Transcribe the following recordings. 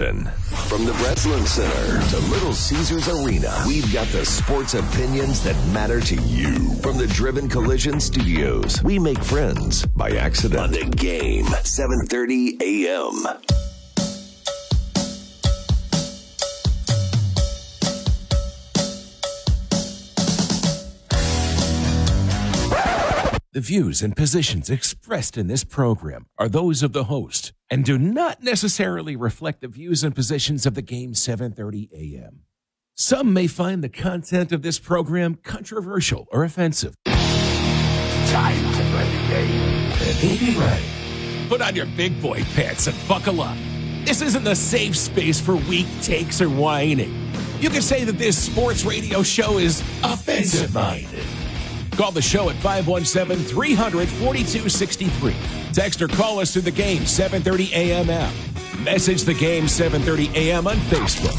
From the Breslin Center to Little Caesars Arena, we've got the sports opinions that matter to you. From the Driven Collision Studios, we make friends by accident. On the game, 7:30 a.m. The views and positions expressed in this program are those of the host and do not necessarily reflect the views and positions of the game 730 AM. Some may find the content of this program controversial or offensive. Time to play the game. Baby ready. Put on your big boy pants and buckle up. This isn't the safe space for weak takes or whining. You can say that this sports radio show is offensive minded. Call the show at 517 300 4263. Text or call us through the game 730 AM app. Message the game 730 AM on Facebook.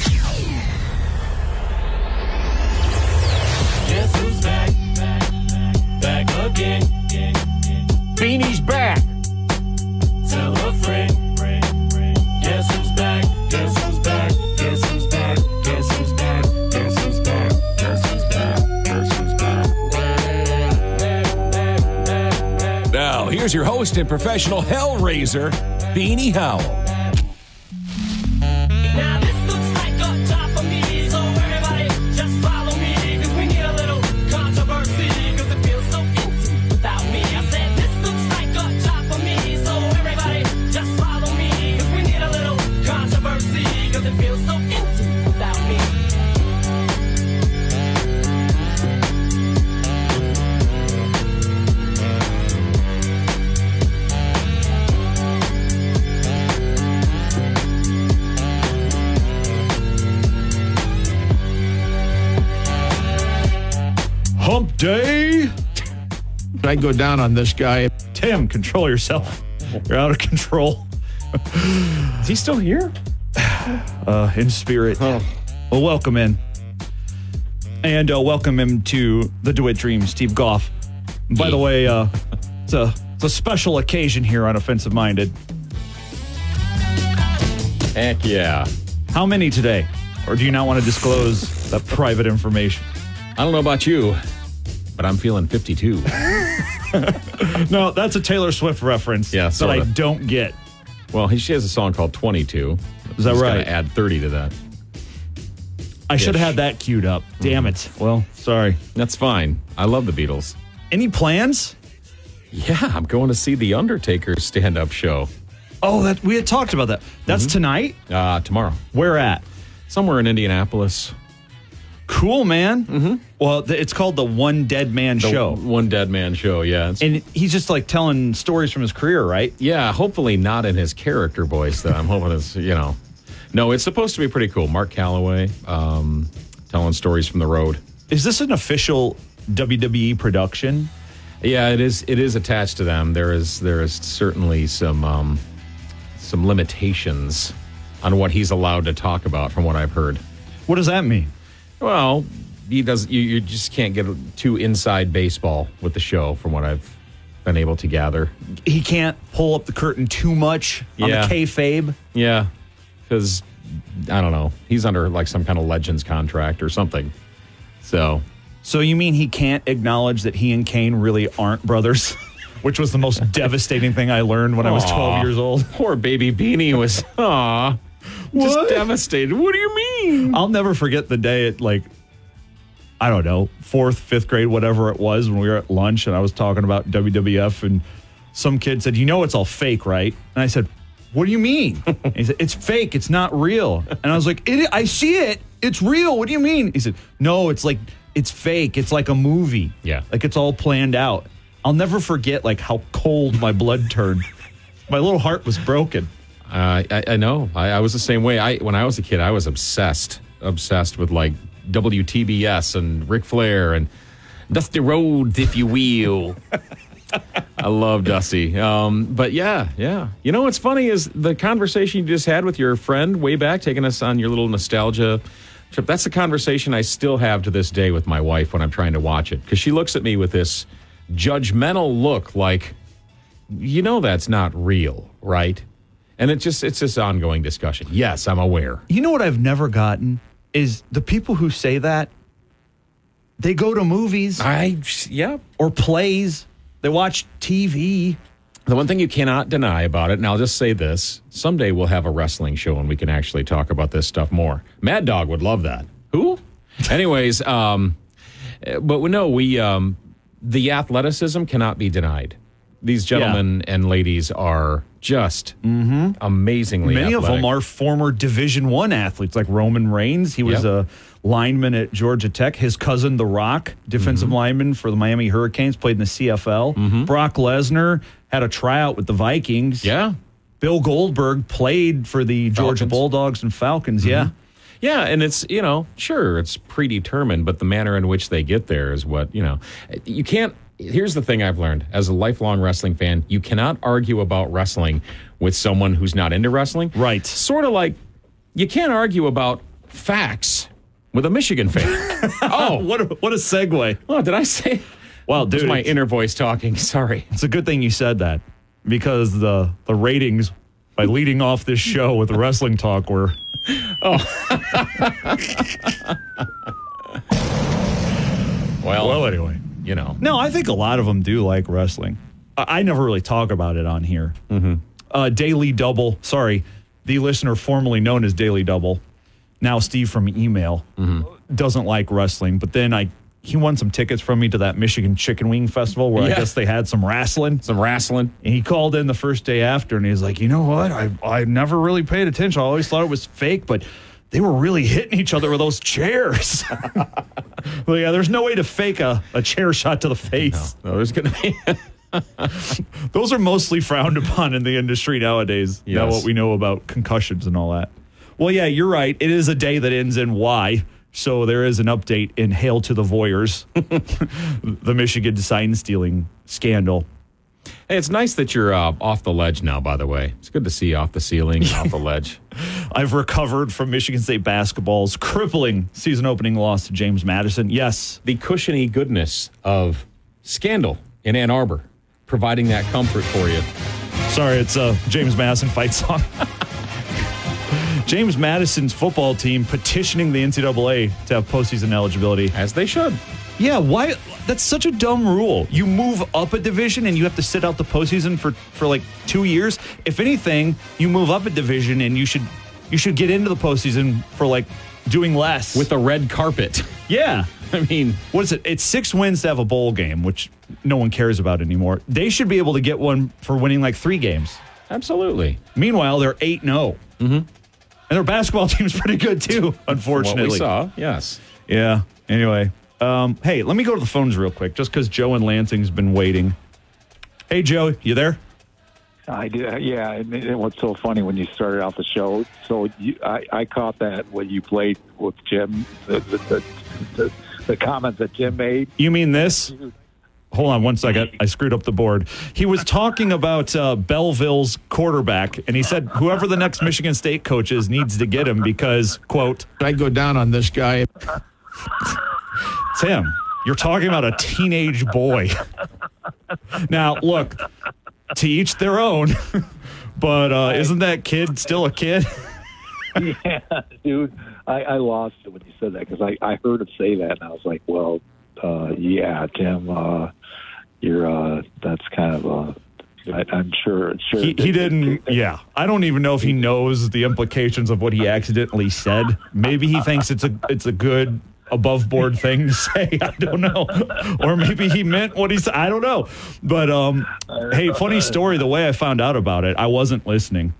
Guess who's back? Back again. Beanie's back. Tell a friend. Here's your host and professional hellraiser, Beanie Howell. Day. I go down on this guy. Tim, control yourself. You're out of control. Is he still here? Uh, in spirit. Well, welcome in. And uh, welcome him to the DeWitt Dream, Steve Goff. By the way, uh, it's, a, it's a special occasion here on Offensive Minded. Heck yeah. How many today? Or do you not want to disclose that private information? I don't know about you, but I'm feeling 52. No, that's a Taylor Swift reference Yeah, that sorta. I don't get. well, he- she has a song called 22. Is that Just gotta right? Add 30 to that. I should have had that queued up. Damn it. Well, sorry. That's fine. I love the Beatles. Any plans? Yeah, I'm going to see the Undertaker stand-up show Oh, that we had talked about that. That's tonight. uh, tomorrow, Where at? somewhere in Indianapolis. Cool, man. Mm-hmm. Well, th- it's called the One Dead Man The Show, One Dead Man Show. Yeah, it's- and he's just like telling stories from his career, right? yeah. Hopefully not in his character voice. That I'm hoping it's you know. No, it's supposed to be pretty cool. Mark Calaway um, telling stories from the road. Is this an official WWE production? Yeah, it is. It is attached to them. There is there is certainly some um, some limitations on what he's allowed to talk about, from what I've heard. What does that mean? Well, he does. You, you just can't get too inside baseball with the show, from what I've been able to gather. He can't pull up the curtain too much on Yeah. the kayfabe. Yeah, because I don't know. He's under like some kind of legends contract or something. So So you mean he can't acknowledge that he and Kane really aren't brothers? Which was the most devastating thing I learned when I was 12 years old. poor baby Beanie was aw, just What? devastated. What do you mean? I'll never forget the day at like, I don't know, fourth, fifth grade, whatever it was, when we were at lunch and I was talking about WWF and some kid said, You know, it's all fake, right? And I said, What do you mean? And he said, It's fake. It's not real. And I was like, it, I see it. It's real. What do you mean? He said, No, it's like, it's fake. It's like a movie. Yeah. Like it's all planned out. I'll never forget like how cold my blood turned. My little heart was broken. Uh, I, I know. I, I was the same way. I when I was a kid, I was obsessed, obsessed with like WTBS and Ric Flair and Dusty Rhodes, if you will. I love Dusty. Um, but yeah, yeah. You know what's funny is the conversation you just had with your friend way back, taking us on your little nostalgia trip. That's the conversation I still have to this day with my wife when I'm trying to watch it because she looks at me with this judgmental look, like you know that's not real, right? And it's just it's this ongoing discussion. Yes, I'm aware. You know what I've never gotten is the people who say that they go to movies I yeah. or plays, they watch TV. The one thing you cannot deny about it, and I'll just say this: someday we'll have a wrestling show and we can actually talk about this stuff more. Mad Dog would love that. Who? Anyways, um, but we no, we um, the athleticism cannot be denied. These gentlemen and ladies are just mm-hmm. amazingly. Many of them are former Division One athletes, like Roman Reigns. He was Yep. a lineman at Georgia Tech. His cousin, The Rock, defensive Mm-hmm. lineman for the Miami Hurricanes, played in the CFL. Mm-hmm. Brock Lesnar had a tryout with the Vikings. Yeah. Bill Goldberg played for the Georgia Bulldogs and Falcons. Yeah. Mm-hmm. Yeah, and it's, you know, sure, it's predetermined, but the manner in which they get there is what, you know, you can't. Here's the thing I've learned as a lifelong wrestling fan you cannot argue about wrestling with someone who's not into wrestling. Right. Sort of like you can't argue about facts with a Michigan fan. oh, What a, what a segue. oh, did I say? Well, dude, my inner voice talking. Sorry. It's a good thing you said that because the the ratings by leading off this show with the wrestling talk were Oh. Well, well anyway. You know. No, I think a lot of them do like wrestling. I, I never really talk about it on here. Mm-hmm. Uh, Daily Double, sorry, the listener formerly known as Daily Double, now Steve from email, doesn't like wrestling. But then I he won some tickets from me to that Michigan Chicken Wing Festival where I guess they had some wrestling. Some wrestling. And he called in the first day after and he's like, you know what? I, I never really paid attention. I always thought it was fake, but they were really hitting each other with those chairs. well, yeah, there's no way to fake a, a chair shot to the face. No, there's going to be. Those are mostly frowned upon in the industry nowadays. Now what we know about concussions and all that. Well, yeah, you're right. It is a day that ends in Y. So there is an update in Hail to the Voyeurs, the Michigan sign stealing scandal. Hey, it's nice that you're uh, off the ledge now, by the way. It's good to see you off the ceiling, off the ledge. I've recovered from Michigan State basketball's crippling season opening loss to James Madison. Yes, The cushiony goodness of Scandal in Ann Arbor, providing that comfort for you. sorry, it's a James Madison fight song. James Madison's football team petitioning the NCAA to have postseason eligibility. As they should. Yeah, why? That's such a dumb rule. You move up a division and you have to sit out the postseason for for like two years. If anything, you move up a division and you should you should get into the postseason for like doing less. With a red carpet. yeah, I mean, what is it? It's six wins to have a bowl game, which no one cares about anymore. They should be able to get one for winning like three games. absolutely. Meanwhile, they're eight zero, mm-hmm. and their basketball team's pretty good too. What Unfortunately, we saw, yes. Yeah. Anyway, um, hey, let me go to the phones real quick, just because Joe and Lansing's been waiting. Hey, Joe, you there? I do, yeah. And it- what's so funny when you started out the show? So you, I, I caught that when you played with Jim, the the, the, the, the comments that Jim made. You mean this? Hold on one second. I screwed up the board. He was talking about uh, Belleville's quarterback, and he said whoever the next Michigan State coach is needs to get him because, quote, I'd go down on this guy. Tim, you're talking about a teenage boy. now, look, to each their own, but uh, isn't that kid still a kid? yeah, dude, I, I lost it when you said that because I, I heard him say that and I was like, well, uh, yeah, Tim, uh, you're uh, that's kind of uh, I, I'm sure sure he, he didn't yeah i don't even know if he knows the implications of what he accidentally said maybe he thinks it's a it's a good above board thing to say. I don't know. Or maybe he meant what he said. I don't know. But um hey funny story the way i found out about it i wasn't listening.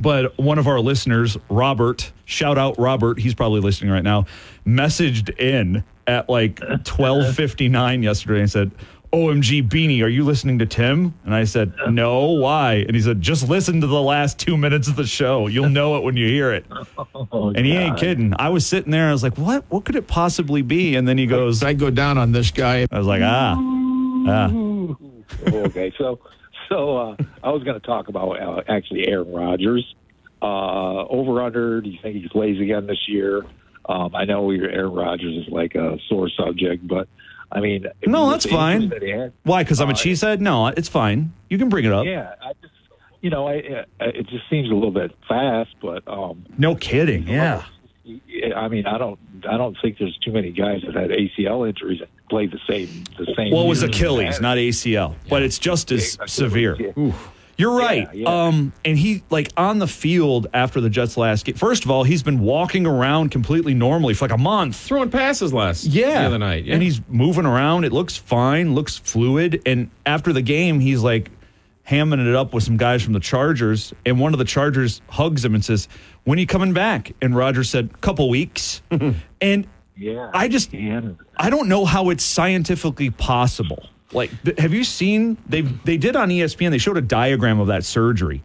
But one of our listeners robert shout out robert he's probably listening right now messaged in at like 12:59 yesterday and said OMG Beanie, are you listening to Tim? And I said, No, why? And he said, Just listen to the last two minutes of the show. You'll know it when you hear it. Oh, And he ain't kidding. I was sitting there, I was like, What? What could it possibly be? And then he goes, I go down on this guy. I was like, Ah, ah. okay, so so uh, I was going to talk about uh, actually Aaron Rodgers. Uh, over under. Do you think he plays again this year? Um, I know your Aaron Rodgers is like a sore subject, but I mean, No, that's fine. that Why? Because I'm a Uh, cheesehead? No, it's fine. You can bring it up. Yeah, I just you know, I, I, it just seems a little bit fast, but um, No kidding. Yeah. I mean, I don't, I don't think there's too many guys that had ACL injuries and played the same, the same. Well, it was Achilles, not ACL, but it's just as Achilles, severe. yeah. You're right. Yeah, yeah. Um, and he like on the field after the Jets last game. First of all, he's been walking around completely normally for like a month. Throwing passes last Yeah, the other night. Yeah. and he's moving around. It looks fine, looks fluid. And after the game, he's like hamming it up with some guys from the Chargers. And one of the Chargers hugs him and says, "When are you coming back?" And Roger said, "Couple weeks." and Yeah, I just- I don't know how it's scientifically possible. Like, th- have you seen they they did on ESPN? They showed a diagram of that surgery,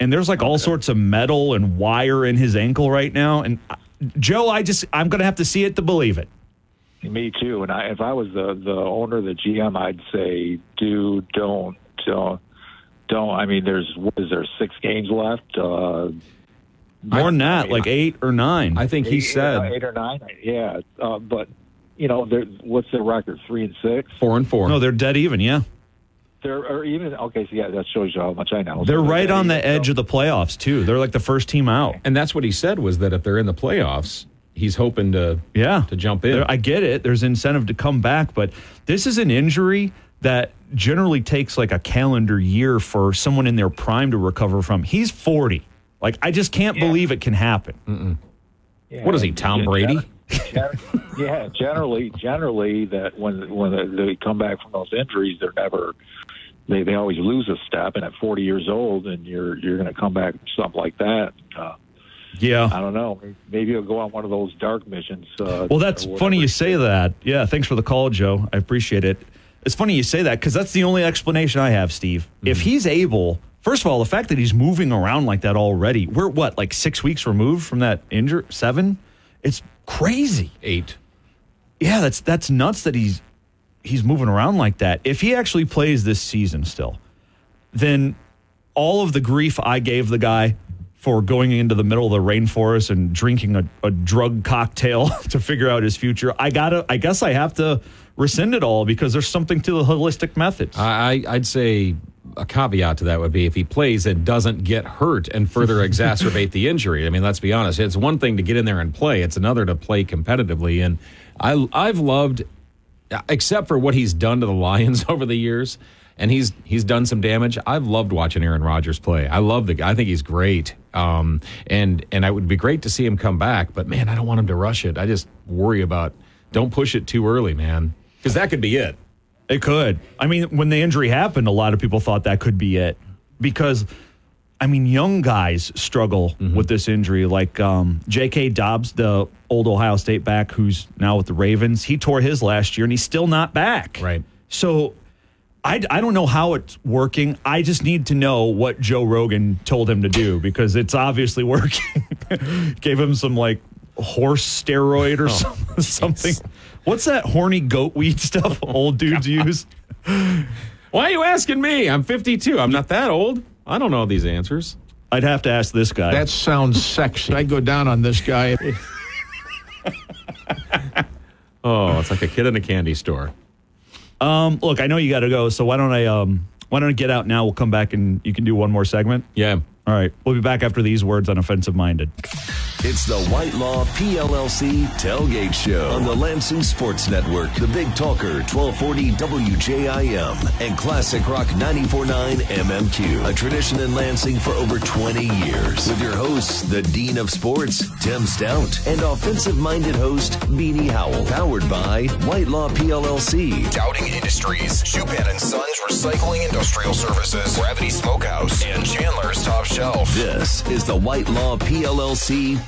and there's like all sorts of metal and wire in his ankle right now. And uh, Joe, I just I'm gonna have to see it to believe it. Me too. And I, if I was the the owner, the GM, I'd say, dude, don't, don't, don't. I mean, there's what is there six games left? Uh, More than that, like eight or nine. I think he eight, uh, said eight or nine. Yeah, uh, but you know, they're- what's their record? Three and six. four and four. no, they're dead even. Yeah, They're or even okay. So yeah, that shows you how much I know. they're So right on the even. edge of the playoffs too. They're like the first team out. and that's what he said was that if they're in the playoffs, he's hoping to Yeah. to jump in. I get it. There's incentive to come back, but this is an injury that generally takes like a calendar year for someone in their prime to recover from. He's 40. Like, I just can't Yeah. believe it can happen. Yeah, What is he, Tom gen- Brady? Gen- yeah, generally, generally that when when they come back from those injuries, they're never. They they always lose a step, and at 40 years old, and you're you're going to come back from something like that. Uh, Yeah. I don't know. Maybe you'll go on one of those dark missions. Uh, Well, that's funny you say that. Yeah, thanks for the call, Joe. I appreciate it. It's funny you say that because that's the only explanation I have, Steve. If he's able, first of all, the fact that he's moving around like that already, we're what, like six weeks removed from that injury? Seven? It's crazy. Eight. Yeah, that's that's nuts that he's he's moving around like that. If he actually plays this season still, then all of the grief I gave the guy for going into the middle of the rainforest and drinking a, a drug cocktail to figure out his future, I gotta I guess I have to rescind it all because there's something to the holistic methods. I, I- I'd say a caveat to that would be if he plays and doesn't get hurt and further exacerbate the injury. I mean, let's be honest. It's one thing to get in there and play; it's another to play competitively. And I, I've loved, except for what he's done to the Lions over the years, and he's he's done some damage. I've loved watching Aaron Rodgers play. I love the guy. I think he's great. Um, and and it would be great to see him come back. But man, I don't want him to rush it. I just worry about don't push it too early, man, because that could be it. It could. I mean, when the injury happened, a lot of people thought that could be it because, I mean, young guys struggle with this injury. Like um, J.K. Dobbs, the old Ohio State back who's now with the Ravens, he tore his last year and he's still not back. Right. So I, I don't know how it's working. I just need to know what Joe Rogan told him to do because it's obviously working. Gave him some like horse steroid or some, something. What's that horny goat weed stuff old dudes use? Why are you asking me? I'm 52. I'm not that old. I don't know these answers. I'd have to ask this guy. That sounds sexy. I'd go down on this guy. Oh, it's like a kid in a candy store. um, look, I know you got to go, so why don't I um, why don't I get out now? We'll come back and you can do one more segment. Yeah. All right, we'll be back after these words on offensive minded. It's the White Law PLLC Tailgate Show on the Lansing Sports Network, the Big Talker 1240 WJIM, and Classic Rock 949 MMQ. A tradition in Lansing for over 20 years. With your hosts, the Dean of Sports, Tim Stout, and offensive minded host, Beanie Howell. Powered by White Law PLLC. Dowding Industries, Schupan and Sons Recycling Industrial Services, Gravity Smokehouse, and Chandler's Top Shelf. This is the White Law PLLC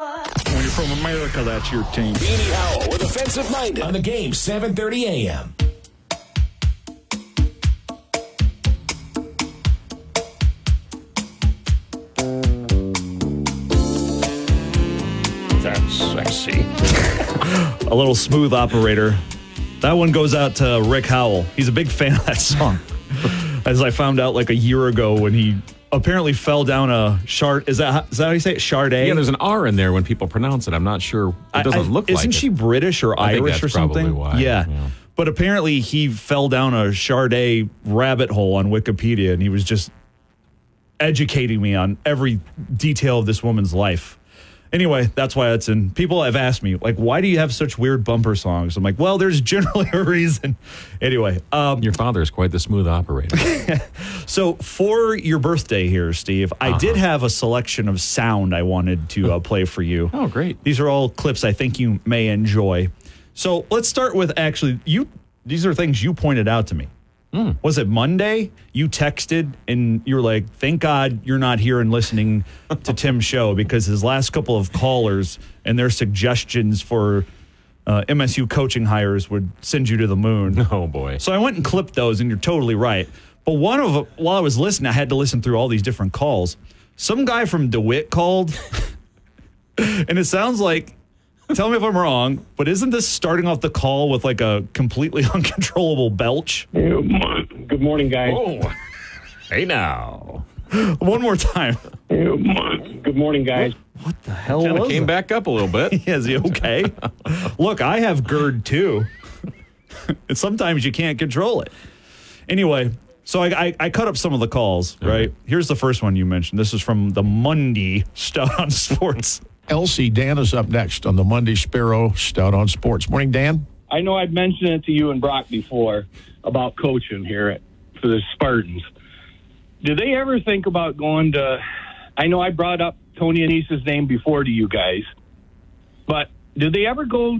When you're from America, that's your team. Beanie Howell with Offensive Minded. On the game, 7:30 a.m. That's sexy. A little smooth operator. That one goes out to Rick Howell. He's a big fan of that song. As I found out like a year ago when he apparently fell down a shard. Is that, is that how you say it? Charday? Yeah, there's an R in there when people pronounce it. I'm not sure. It I- doesn't I- look like Isn't it. she British or I Irish or something? why, Yeah. yeah. But apparently he fell down a Charday rabbit hole on Wikipedia and he was just educating me on every detail of this woman's life. Anyway, that's why it's in. People have asked me, like, why do you have such weird bumper songs? I'm like, well, there's generally a reason. Anyway, um, Your father is quite the smooth operator. so for your birthday here, Steve, I did Uh-huh. have a selection of sound I wanted to uh, play for you. Oh, great. These are all clips I think you may enjoy. So let's start with actually you. These are things you pointed out to me. Hmm. Was it Monday? You texted and you were like, "Thank God you're not here and listening to Tim's show because his last couple of callers and their suggestions for uh, MSU coaching hires would send you to the moon." Oh boy. So I went and clipped those, and you're totally right. But one of them, while I was listening, I had to listen through all these different calls. Some guy from DeWitt called, and it sounds like, tell me if I'm wrong, but isn't this starting off the call with like a completely uncontrollable belch? Good morning, guys. Oh. Hey now. One more time. Good morning, guys. What the hell Kind of was came that? back up a little bit. Is he okay? Look, I have GERD too. and sometimes you can't control it. Anyway, so I, I, I cut up some of the calls, right? Here's the first one you mentioned. This is from the Monday Stout on Sports. Elsie Dan is up next on the Monday Sparrow Stout on Sports. Morning, Dan. I know I've mentioned it to you and Brock before about coaching here at, for the Spartans. Did they ever think about going to? I know I brought up Tony Annese's name before to you guys, but did they ever go?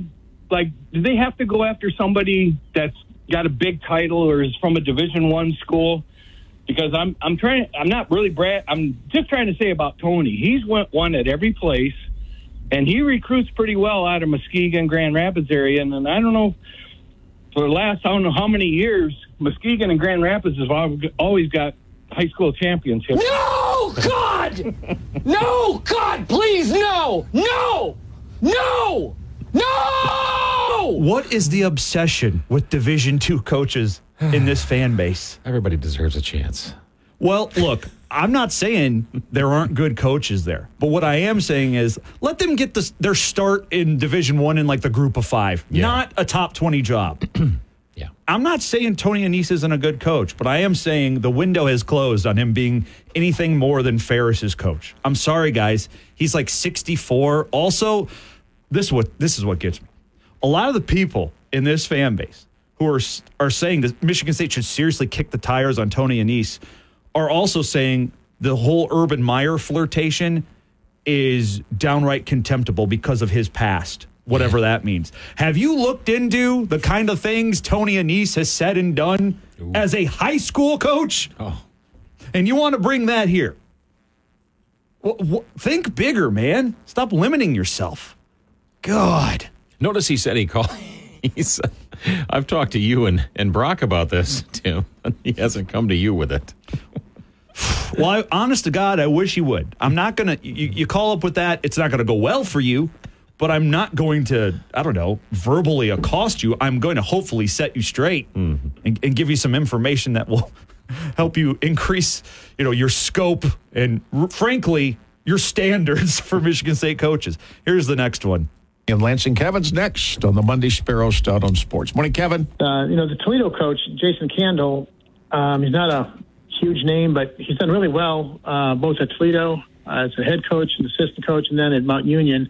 Like, do they have to go after somebody that's got a big title or is from a Division One school? Because I'm I'm trying. I'm not really Brad. I'm just trying to say about Tony. He's went one at every place, and he recruits pretty well out of Muskegon, Grand Rapids area. And, then I don't know for the last I don't know how many years, Muskegon and Grand Rapids have always got high school championships. No, God! No, God, please, no! No! No! No! What is the obsession with Division Two coaches in this fan base? Everybody deserves a chance. Well, look, I'm not saying there aren't good coaches there, but what I am saying is let them get this, their start in Division One in like the Group of Five, Yeah. not a top twenty job. Yeah. I'm not saying Tony Annese isn't a good coach, but I am saying the window has closed on him being anything more than Ferris's coach. I'm sorry, guys. He's like 64. Also, this is what this is what gets me. A lot of the people in this fan base who are are saying that Michigan State should seriously kick the tires on Tony Annese are also saying the whole Urban Meyer flirtation is downright contemptible because of his past, whatever that means. Have you looked into the kind of things Tony Annese has said and done as a high school coach? Oh. And you want to bring that here? Wh- think bigger, man. Stop limiting yourself. God. Notice he said he called. He said, I've talked to you and, and Brock about this, Tim. He hasn't come to you with it. Well, I, honest to God, I wish you would. I'm not going to, you, you call up with that. It's not going to go well for you, but I'm not going to, I don't know, verbally accost you. I'm going to hopefully set you straight and, and give you some information that will help you increase, you know, your scope and r- frankly, your standards for Michigan State coaches. Here's the next one. And Lansing Kevin's next on the Monday Sparrow Stout on Sports. Morning, Kevin. uh, you know, the Toledo coach, Jason Candle, um, he's not a huge name, but he's done really well, uh, both at Toledo uh, as a head coach and assistant coach, and then at Mount Union.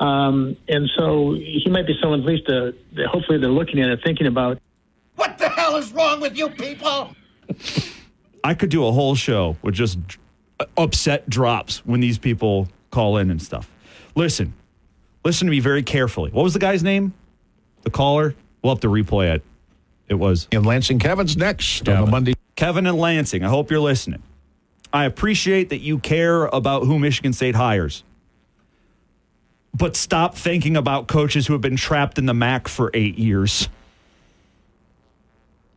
Um, and so he might be someone at least uh, that hopefully they're looking at it, thinking about. What the hell is wrong with you people? I could do a whole show with just uh, upset drops when these people call in and stuff. Listen, listen to me very carefully. What was the guy's name? The caller? We'll have to replay it. It was. And Lansing Kevin's next on the Monday. Kevin and Lansing, I hope you're listening. I appreciate that you care about who Michigan State hires. But stop thinking about coaches who have been trapped in the MAC for eight years.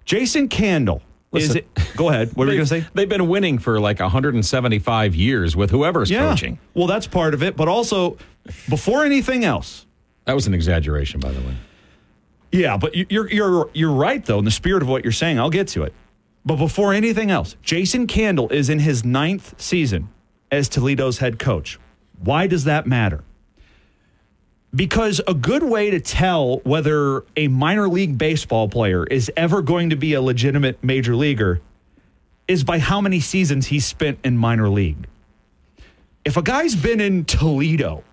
Jason Candle is Listen. it? Go ahead. What were you going to say? They've been winning for like 175 years with whoever's coaching. Well, that's part of it, but also before anything else. That was an exaggeration, by the way. Yeah, but you're you're you're right though in the spirit of what you're saying. I'll get to it. But before anything else, Jason Candle is in his ninth season as Toledo's head coach. Why does that matter? Because a good way to tell whether a minor league baseball player is ever going to be a legitimate major leaguer is by how many seasons he's spent in minor league. If a guy's been in Toledo,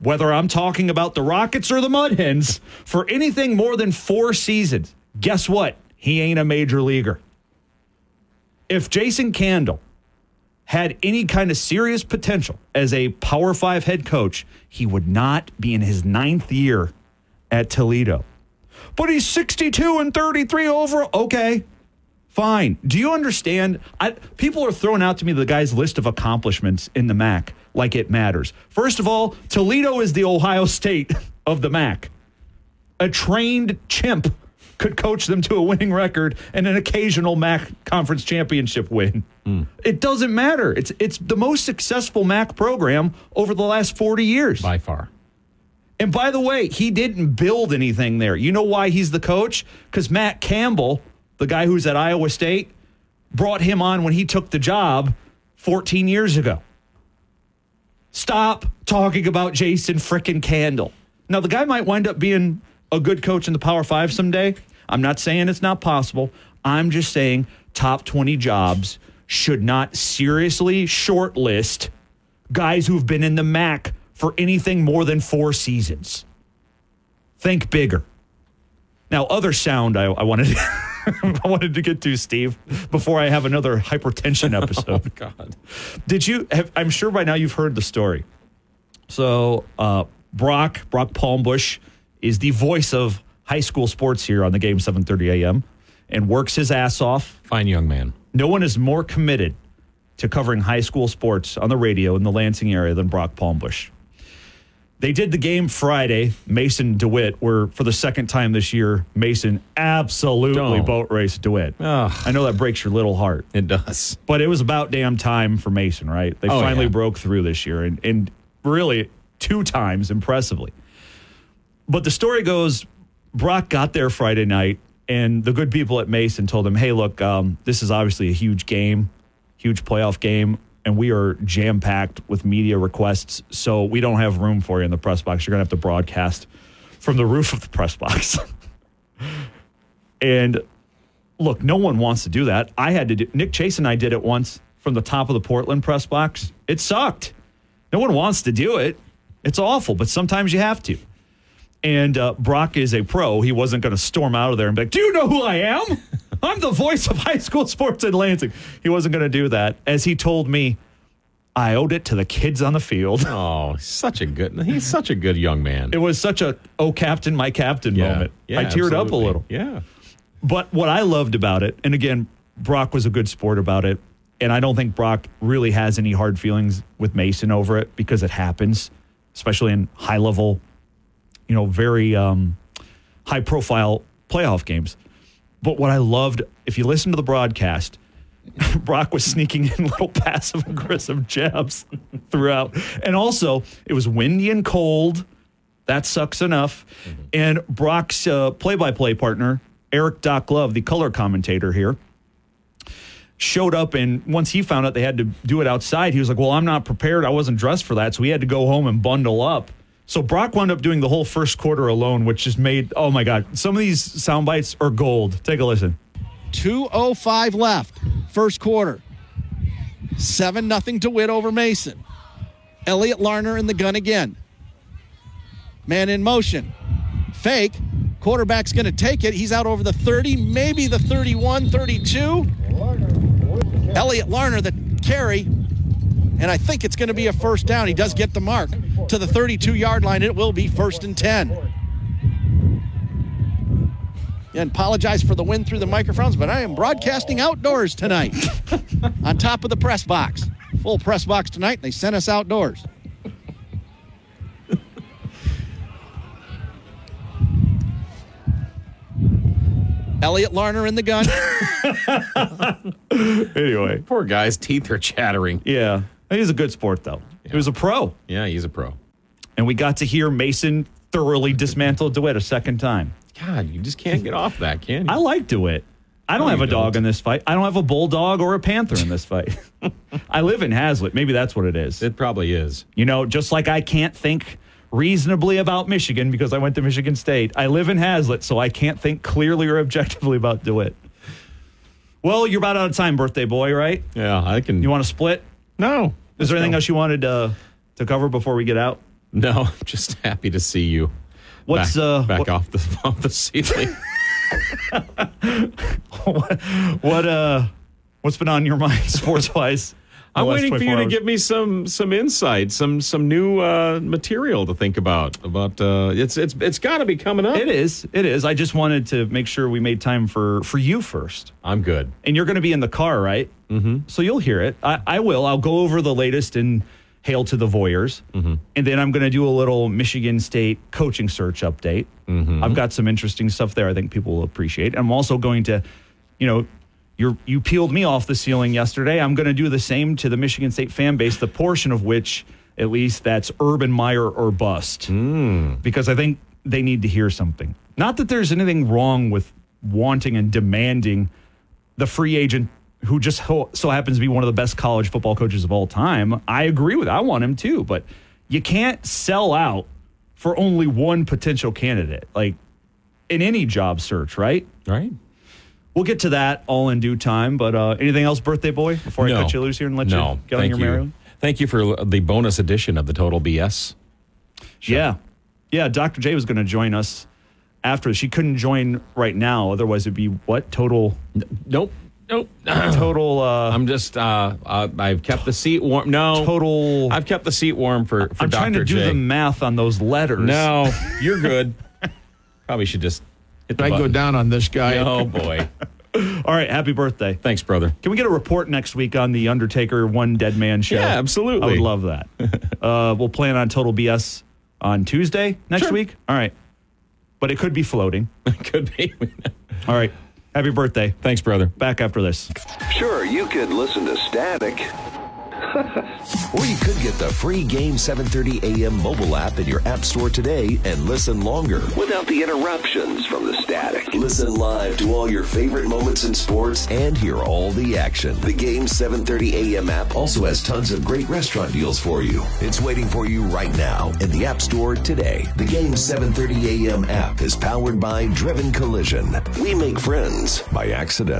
whether I'm talking about the Rockets or the Mud Hens, for anything more than four seasons, guess what? He ain't a major leaguer. If Jason Candle had any kind of serious potential as a Power Five head coach, he would not be in his ninth year at Toledo. But he's 62 and 33 over. Okay, fine. Do you understand? I, people are throwing out to me the guy's list of accomplishments in the MAC like it matters. First of all, Toledo is the Ohio State of the MAC. A trained chimp could coach them to a winning record and an occasional MAC conference championship win. Hmm. It doesn't matter. It's it's the most successful MAC program over the last 40 years. By far. And by the way, he didn't build anything there. You know why he's the coach? Because Matt Campbell, the guy who's at Iowa State, brought him on when he took the job 14 years ago. Stop talking about Jason frickin' Candle. Now, the guy might wind up being a good coach in the Power Five someday. I'm not saying it's not possible. I'm just saying top 20 jobs should not seriously shortlist guys who've been in the MAC for anything more than four seasons. Think bigger. Now, other sound I, I wanted I wanted to get to, Steve, before I have another hypertension episode. Oh, God. Did you? Have, I'm sure by now you've heard the story. So, uh, Brock Brock Palmbush is the voice of high school sports here on the game 7:30 a.m. and works his ass off. Fine young man. No one is more committed to covering high school sports on the radio in the Lansing area than Brock Palmbush. They did the game Friday, Mason DeWitt, where for the second time this year, Mason absolutely Don't. boat raced DeWitt. Ugh. I know that breaks your little heart. It does. But it was about damn time for Mason, right? They Oh, finally yeah. broke through this year and, and really two times impressively. But the story goes Brock got there Friday night, and the good people at Mason told him, hey, look, um, this is obviously a huge game, huge playoff game, and we are jam packed with media requests. So we don't have room for you in the press box. You're going to have to broadcast from the roof of the press box. and look, no one wants to do that. I had to do Nick Chase and I did it once from the top of the Portland press box. It sucked. No one wants to do it. It's awful, but sometimes you have to. And uh, Brock is a pro. He wasn't going to storm out of there and be like, Do you know who I am? I'm the voice of high school sports in Lansing. He wasn't going to do that. As he told me, I owed it to the kids on the field. Oh, such a good. He's such a good young man. It was such a, oh, captain, my captain Yeah. moment. Yeah, I teared up a little. Yeah. But what I loved about it, and again, Brock was a good sport about it, and I don't think Brock really has any hard feelings with Mason over it because it happens, especially in high level, you know, very um, high profile playoff games. But what I loved, if you listen to the broadcast, Brock was sneaking in little passive aggressive jabs throughout. And also, it was windy and cold. That sucks enough. And Brock's play by play partner, Eric Doc Love, the color commentator here, showed up. And once he found out they had to do it outside, he was like, Well, I'm not prepared. I wasn't dressed for that. So we had to go home and bundle up. So Brock wound up doing the whole first quarter alone, which just made, oh my God, some of these sound bites are gold. Take a listen. 205 left, first quarter. 7 nothing to win over Mason. Elliot Larner in the gun again. Man in motion. Fake. Quarterback's going to take it. He's out over the 30, maybe the 31, 32. Elliot Larner, the carry. And I think it's going to be a first down. He does get the mark to the 32 yard line. It will be first and 10. And apologize for the wind through the microphones, but I am broadcasting outdoors tonight on top of the press box. Full press box tonight. They sent us outdoors. Elliot Larner in the gun. anyway, poor guy's teeth are chattering. Yeah, he's a good sport though. He was a pro. Yeah, he's a pro. And we got to hear Mason thoroughly dismantle Dewitt a second time. God, you just can't get off that, can you? I like Dewitt. I don't No, have a dog don't. in this fight. I don't have a bulldog or a panther in this fight. I live in Haslett. Maybe that's what it is. It probably is. You know, just like I can't think reasonably about Michigan because I went to Michigan State. I live in Haslett, so I can't think clearly or objectively about DeWitt. Well, you're about out of time, birthday boy, right? Yeah, I can. You want to split? No. Is there anything else you wanted uh, to cover before we get out? No, I'm just happy to see you. What's, back, uh, back what- off the off the ceiling? what uh what's been on your mind sports wise? I'm waiting for you to give me some some insight, some some new uh, material to think about. About uh, it's it's it's got to be coming up. It is. It is. I just wanted to make sure we made time for for you first. I'm good. And you're going to be in the car, right? Mm-hmm. So you'll hear it. I, I will. I'll go over the latest in Hail to the Voyeurs. Mm-hmm. And then I'm going to do a little Michigan State coaching search update. Mm-hmm. I've got some interesting stuff there I think people will appreciate. I'm also going to, you know, you're, you peeled me off the ceiling yesterday. I'm going to do the same to the Michigan State fan base, the portion of which, at least, that's Urban Meyer or bust. Mm. Because I think they need to hear something. Not that there's anything wrong with wanting and demanding the free agent who just ho- so happens to be one of the best college football coaches of all time. I agree with. I want him too, but you can't sell out for only one potential candidate. Like in any job search, right? Right. We'll get to that all in due time. But uh, anything else, birthday boy? Before I cut you loose here and let no, you get on thank your you. merry. Thank you for the bonus edition of the Total BS. Yeah. Yeah. Dr. J was going to join us after. She couldn't join right now. Otherwise, it'd be what? Total. Nope. Nope. Total. Uh, I'm just. Uh, uh, I've kept the seat warm. No. Total. I've kept the seat warm for for I'm Dr. trying to do J. the math on those letters. No, you're good. Probably should just hit the I go down on this guy. Oh boy. All right. Happy birthday. Thanks, brother. Can we get a report next week on the Undertaker One Dead Man show? Yeah, absolutely. I would love that. uh, we'll plan on Total BS on Tuesday next Sure. week. All right. But it could be floating. It could be. All right. Happy birthday. Thanks, brother. Back after this. Sure, you could listen to static. or you could get the free Game 730 AM mobile app in your app store today and listen longer without the interruptions from the static. Listen live to all your favorite moments in sports and hear all the action. The Game 730 AM app also has tons of great restaurant deals for you. It's waiting for you right now in the app store today. The Game 730 AM app is powered by Driven Collision. We make friends by accident.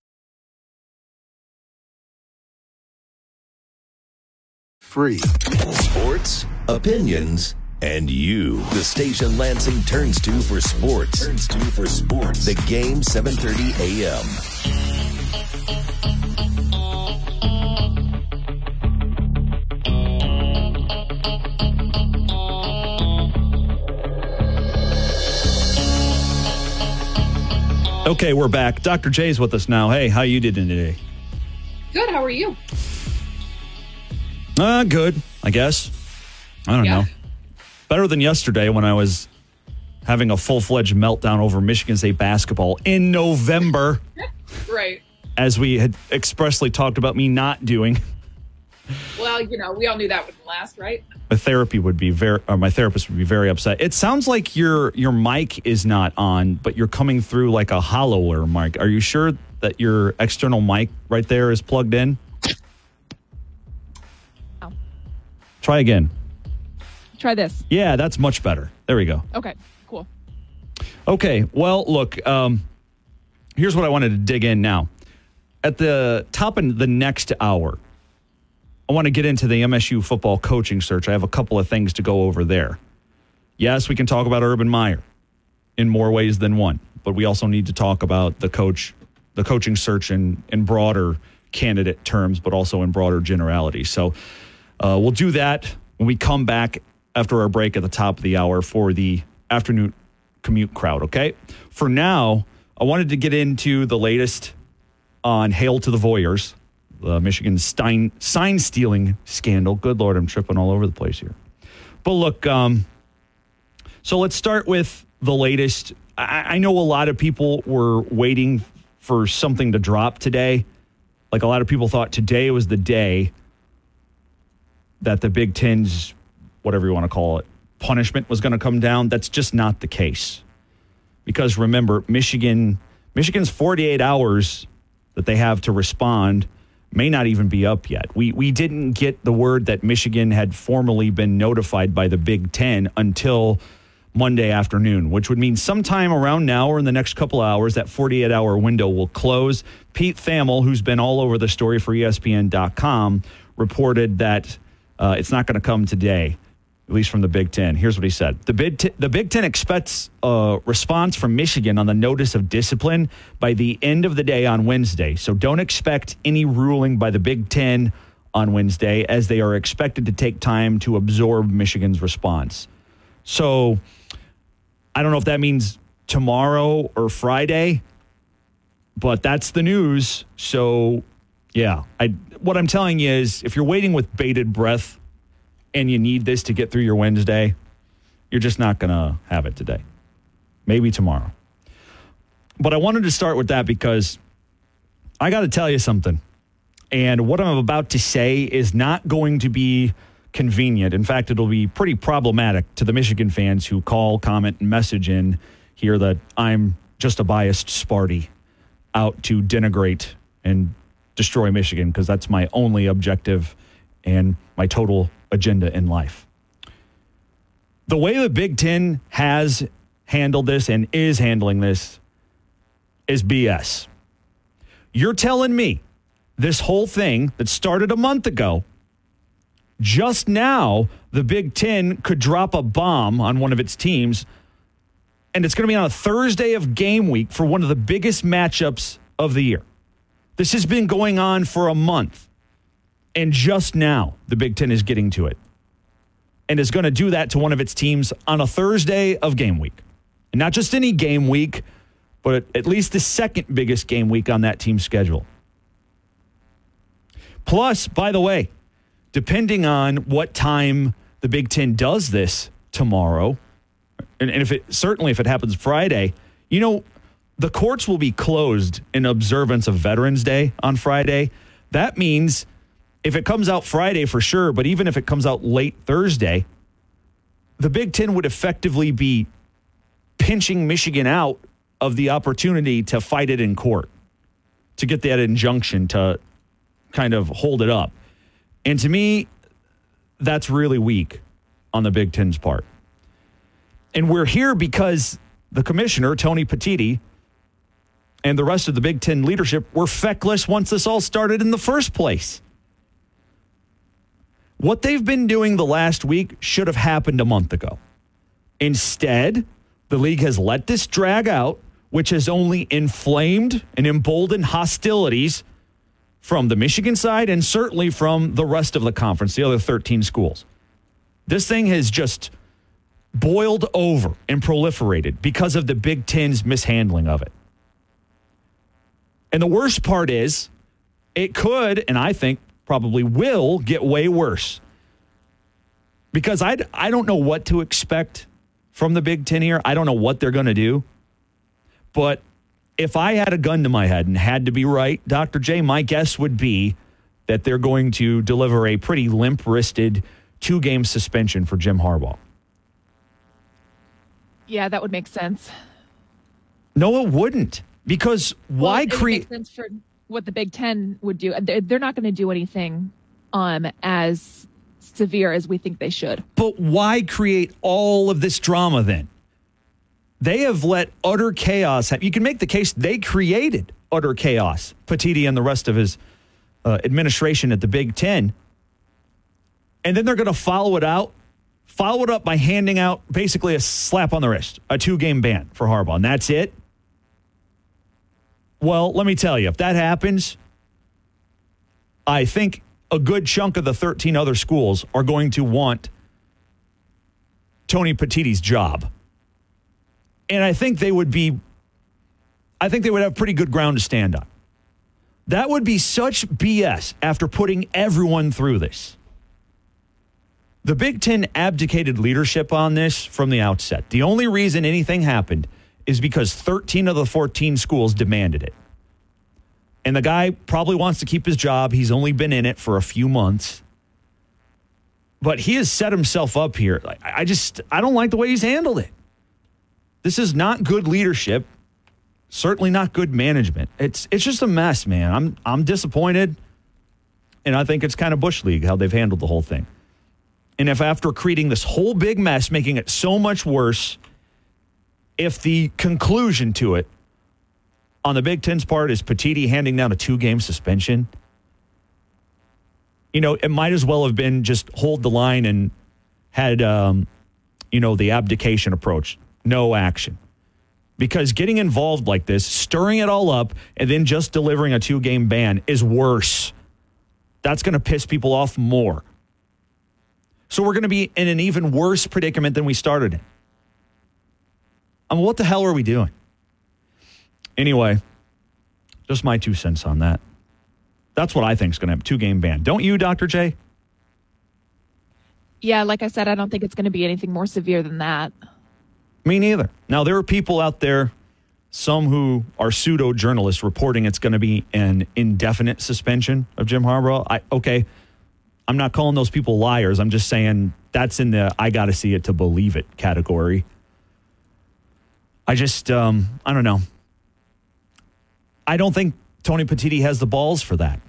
Free. Sports, opinions, and you. The station Lansing turns to for sports. Turns to for sports. The game 730 AM. Okay, we're back. Dr. J's with us now. Hey, how you did today? Good. How are you? Uh, good, I guess. I don't Yeah. know. Better than yesterday when I was having a full fledged meltdown over Michigan State basketball in November, Right. as we had expressly talked about me not doing. Well, you know, we all knew that wouldn't last, right? My therapy would be very, or my therapist would be very upset. It sounds like your your mic is not on, but you're coming through like a hollower mic. Are you sure that your external mic right there is plugged in? Try again. Try this. Yeah, that's much better. There we go. Okay, cool. Okay, well, look, um, here's what I wanted to dig in now. At the top of the next hour, I want to get into the MSU football coaching search. I have a couple of things to go over there. Yes, we can talk about Urban Meyer in more ways than one, but we also need to talk about the coach, the coaching search in, in broader candidate terms, but also in broader generality. So uh, we'll do that when we come back after our break at the top of the hour for the afternoon commute crowd, okay? For now, I wanted to get into the latest on Hail to the Voyeurs, the Michigan Stein, sign stealing scandal. Good Lord, I'm tripping all over the place here. But look, um, so let's start with the latest. I, I know a lot of people were waiting for something to drop today. Like a lot of people thought today was the day that the Big Ten's, whatever you want to call it, punishment was going to come down. That's just not the case. Because remember, Michigan, Michigan's 48 hours that they have to respond may not even be up yet. We we didn't get the word that Michigan had formally been notified by the Big 10 until Monday afternoon, which would mean sometime around now or in the next couple hours, that 48 hour window will close. Pete Thamel, who's been all over the story for ESPN.com, reported that uh, it's not going to come today, at least from the Big Ten. Here's what he said The Big, the Big Ten expects a response from Michigan on the notice of discipline by the end of the day on Wednesday. So don't expect any ruling by the Big Ten on Wednesday, as they are expected to take time to absorb Michigan's response. So I don't know if that means tomorrow or Friday, but that's the news. So yeah, I what I'm telling you is if you're waiting with bated breath and you need this to get through your Wednesday, you're just not going to have it today. Maybe tomorrow. But I wanted to start with that because I got to tell you something. And what I'm about to say is not going to be convenient. In fact, it'll be pretty problematic to the Michigan fans who call, comment, and message in here that I'm just a biased Sparty out to denigrate and destroy Michigan because that's my only objective and my total agenda in life. The way the Big Ten has handled this and is handling this is BS. You're telling me this whole thing that started a month ago, just now, the Big Ten could drop a bomb on one of its teams, and it's going to be on a Thursday of game week for one of the biggest matchups of the year. This has been going on for a month, and just now, the Big Ten is getting to it and is going to do that to one of its teams on a Thursday of game week. And not just any game week, but at least the second biggest game week on that team's schedule. Plus, by the way, depending on what time the Big Ten does this tomorrow, and, and if it certainly if it happens Friday, you know, the courts will be closed in observance of Veterans Day on Friday. That means if it comes out Friday for sure, but even if it comes out late Thursday, the Big Ten would effectively be pinching Michigan out of the opportunity to fight it in court, to get that injunction to kind of hold it up. And to me, that's really weak on the Big Ten's part. And we're here because the commissioner, Tony Petitti, and the rest of the Big Ten leadership were feckless once this all started in the first place. What they've been doing the last week should have happened a month ago. Instead, the league has let this drag out, which has only inflamed and emboldened hostilities from the Michigan side and certainly from the rest of the conference, the other 13 schools. This thing has just boiled over and proliferated because of the Big Ten's mishandling of it. And the worst part is, it could, and I think probably will, get way worse. Because I, I don't know what to expect from the Big Ten here. I don't know what they're going to do. But if I had a gun to my head and had to be right, Dr. J, my guess would be that they're going to deliver a pretty limp wristed two game suspension for Jim Harbaugh. Yeah, that would make sense. No, it wouldn't. Because why Well, create? sense for what the Big Ten would do. They're, not going to do anything um, as severe as we think they should. But why create all of this drama then? They have let utter chaos happen. You can make the case they created utter chaos, Petitti and the rest of his uh, administration at the Big Ten. And then they're going to follow it out, follow it up by handing out basically a slap on the wrist, a two game ban for Harbaugh. And that's it. Well, let me tell you, if that happens, I think a good chunk of the 13 other schools are going to want Tony Petitti's job. And I think they would be, I think they would have pretty good ground to stand on. That would be such BS after putting everyone through this. The Big Ten abdicated leadership on this from the outset. The only reason anything happened is because 13 of the 14 schools demanded it. And the guy probably wants to keep his job. He's only been in it for a few months. But he has set himself up here. I just, I don't like the way he's handled it. This is not good leadership. Certainly not good management. It's it's just a mess, man. I'm I'm disappointed. And I think it's kind of Bush League how they've handled the whole thing. And if after creating this whole big mess, making it so much worse, if the conclusion to it on the Big Ten's part is Petitti handing down a two game suspension, you know, it might as well have been just hold the line and had, um, you know, the abdication approach, no action. Because getting involved like this, stirring it all up, and then just delivering a two game ban is worse. That's going to piss people off more. So we're going to be in an even worse predicament than we started in. I mean, what the hell are we doing? Anyway, just my two cents on that. That's what I think is going to have two game ban. Don't you, Dr. J? Yeah, like I said, I don't think it's going to be anything more severe than that. Me neither. Now, there are people out there, some who are pseudo journalists, reporting it's going to be an indefinite suspension of Jim Harbaugh. I, okay, I'm not calling those people liars. I'm just saying that's in the I got to see it to believe it category. I just, um, I don't know. I don't think Tony Petitti has the balls for that.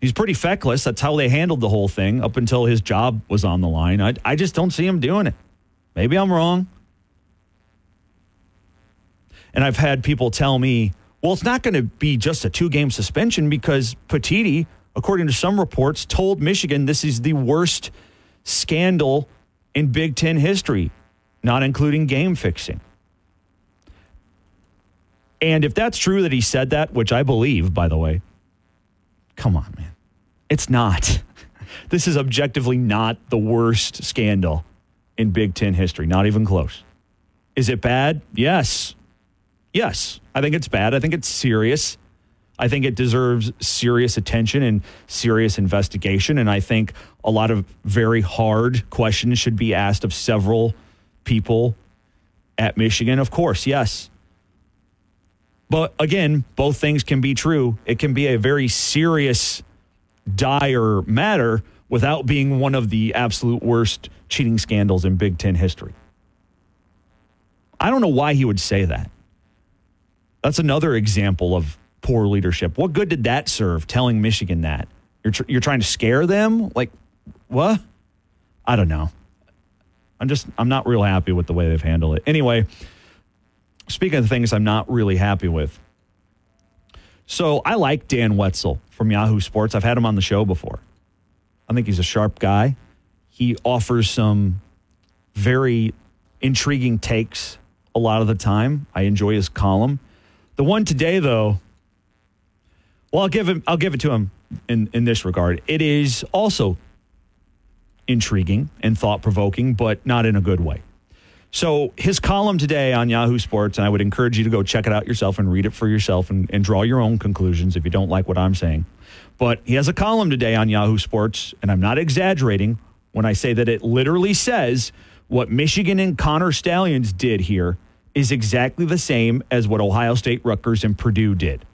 He's pretty feckless. That's how they handled the whole thing up until his job was on the line. I, I just don't see him doing it. Maybe I'm wrong. And I've had people tell me, well, it's not going to be just a two game suspension because Petitti, according to some reports, told Michigan this is the worst scandal in Big Ten history, not including game fixing. And if that's true that he said that, which I believe, by the way, come on, man. It's not. This is objectively not the worst scandal in Big Ten history, not even close. Is it bad? Yes. Yes. I think it's bad. I think it's serious. I think it deserves serious attention and serious investigation. And I think a lot of very hard questions should be asked of several people at Michigan. Of course, yes. But again, both things can be true. It can be a very serious, dire matter without being one of the absolute worst cheating scandals in Big Ten history. I don't know why he would say that. That's another example of poor leadership. What good did that serve telling Michigan that? You're, tr- you're trying to scare them? Like, what? I don't know. I'm just, I'm not real happy with the way they've handled it. Anyway, speaking of things I'm not really happy with. So I like Dan Wetzel from Yahoo Sports. I've had him on the show before. I think he's a sharp guy. He offers some very intriguing takes a lot of the time. I enjoy his column. The one today, though, well, I'll give him. I'll give it to him in in this regard. It is also intriguing and thought provoking, but not in a good way. So his column today on Yahoo Sports, and I would encourage you to go check it out yourself and read it for yourself and, and draw your own conclusions if you don't like what I'm saying. But he has a column today on Yahoo Sports, and I'm not exaggerating when I say that it literally says what Michigan and Connor Stalions did here is exactly the same as what Ohio State, Rutgers, and Purdue did.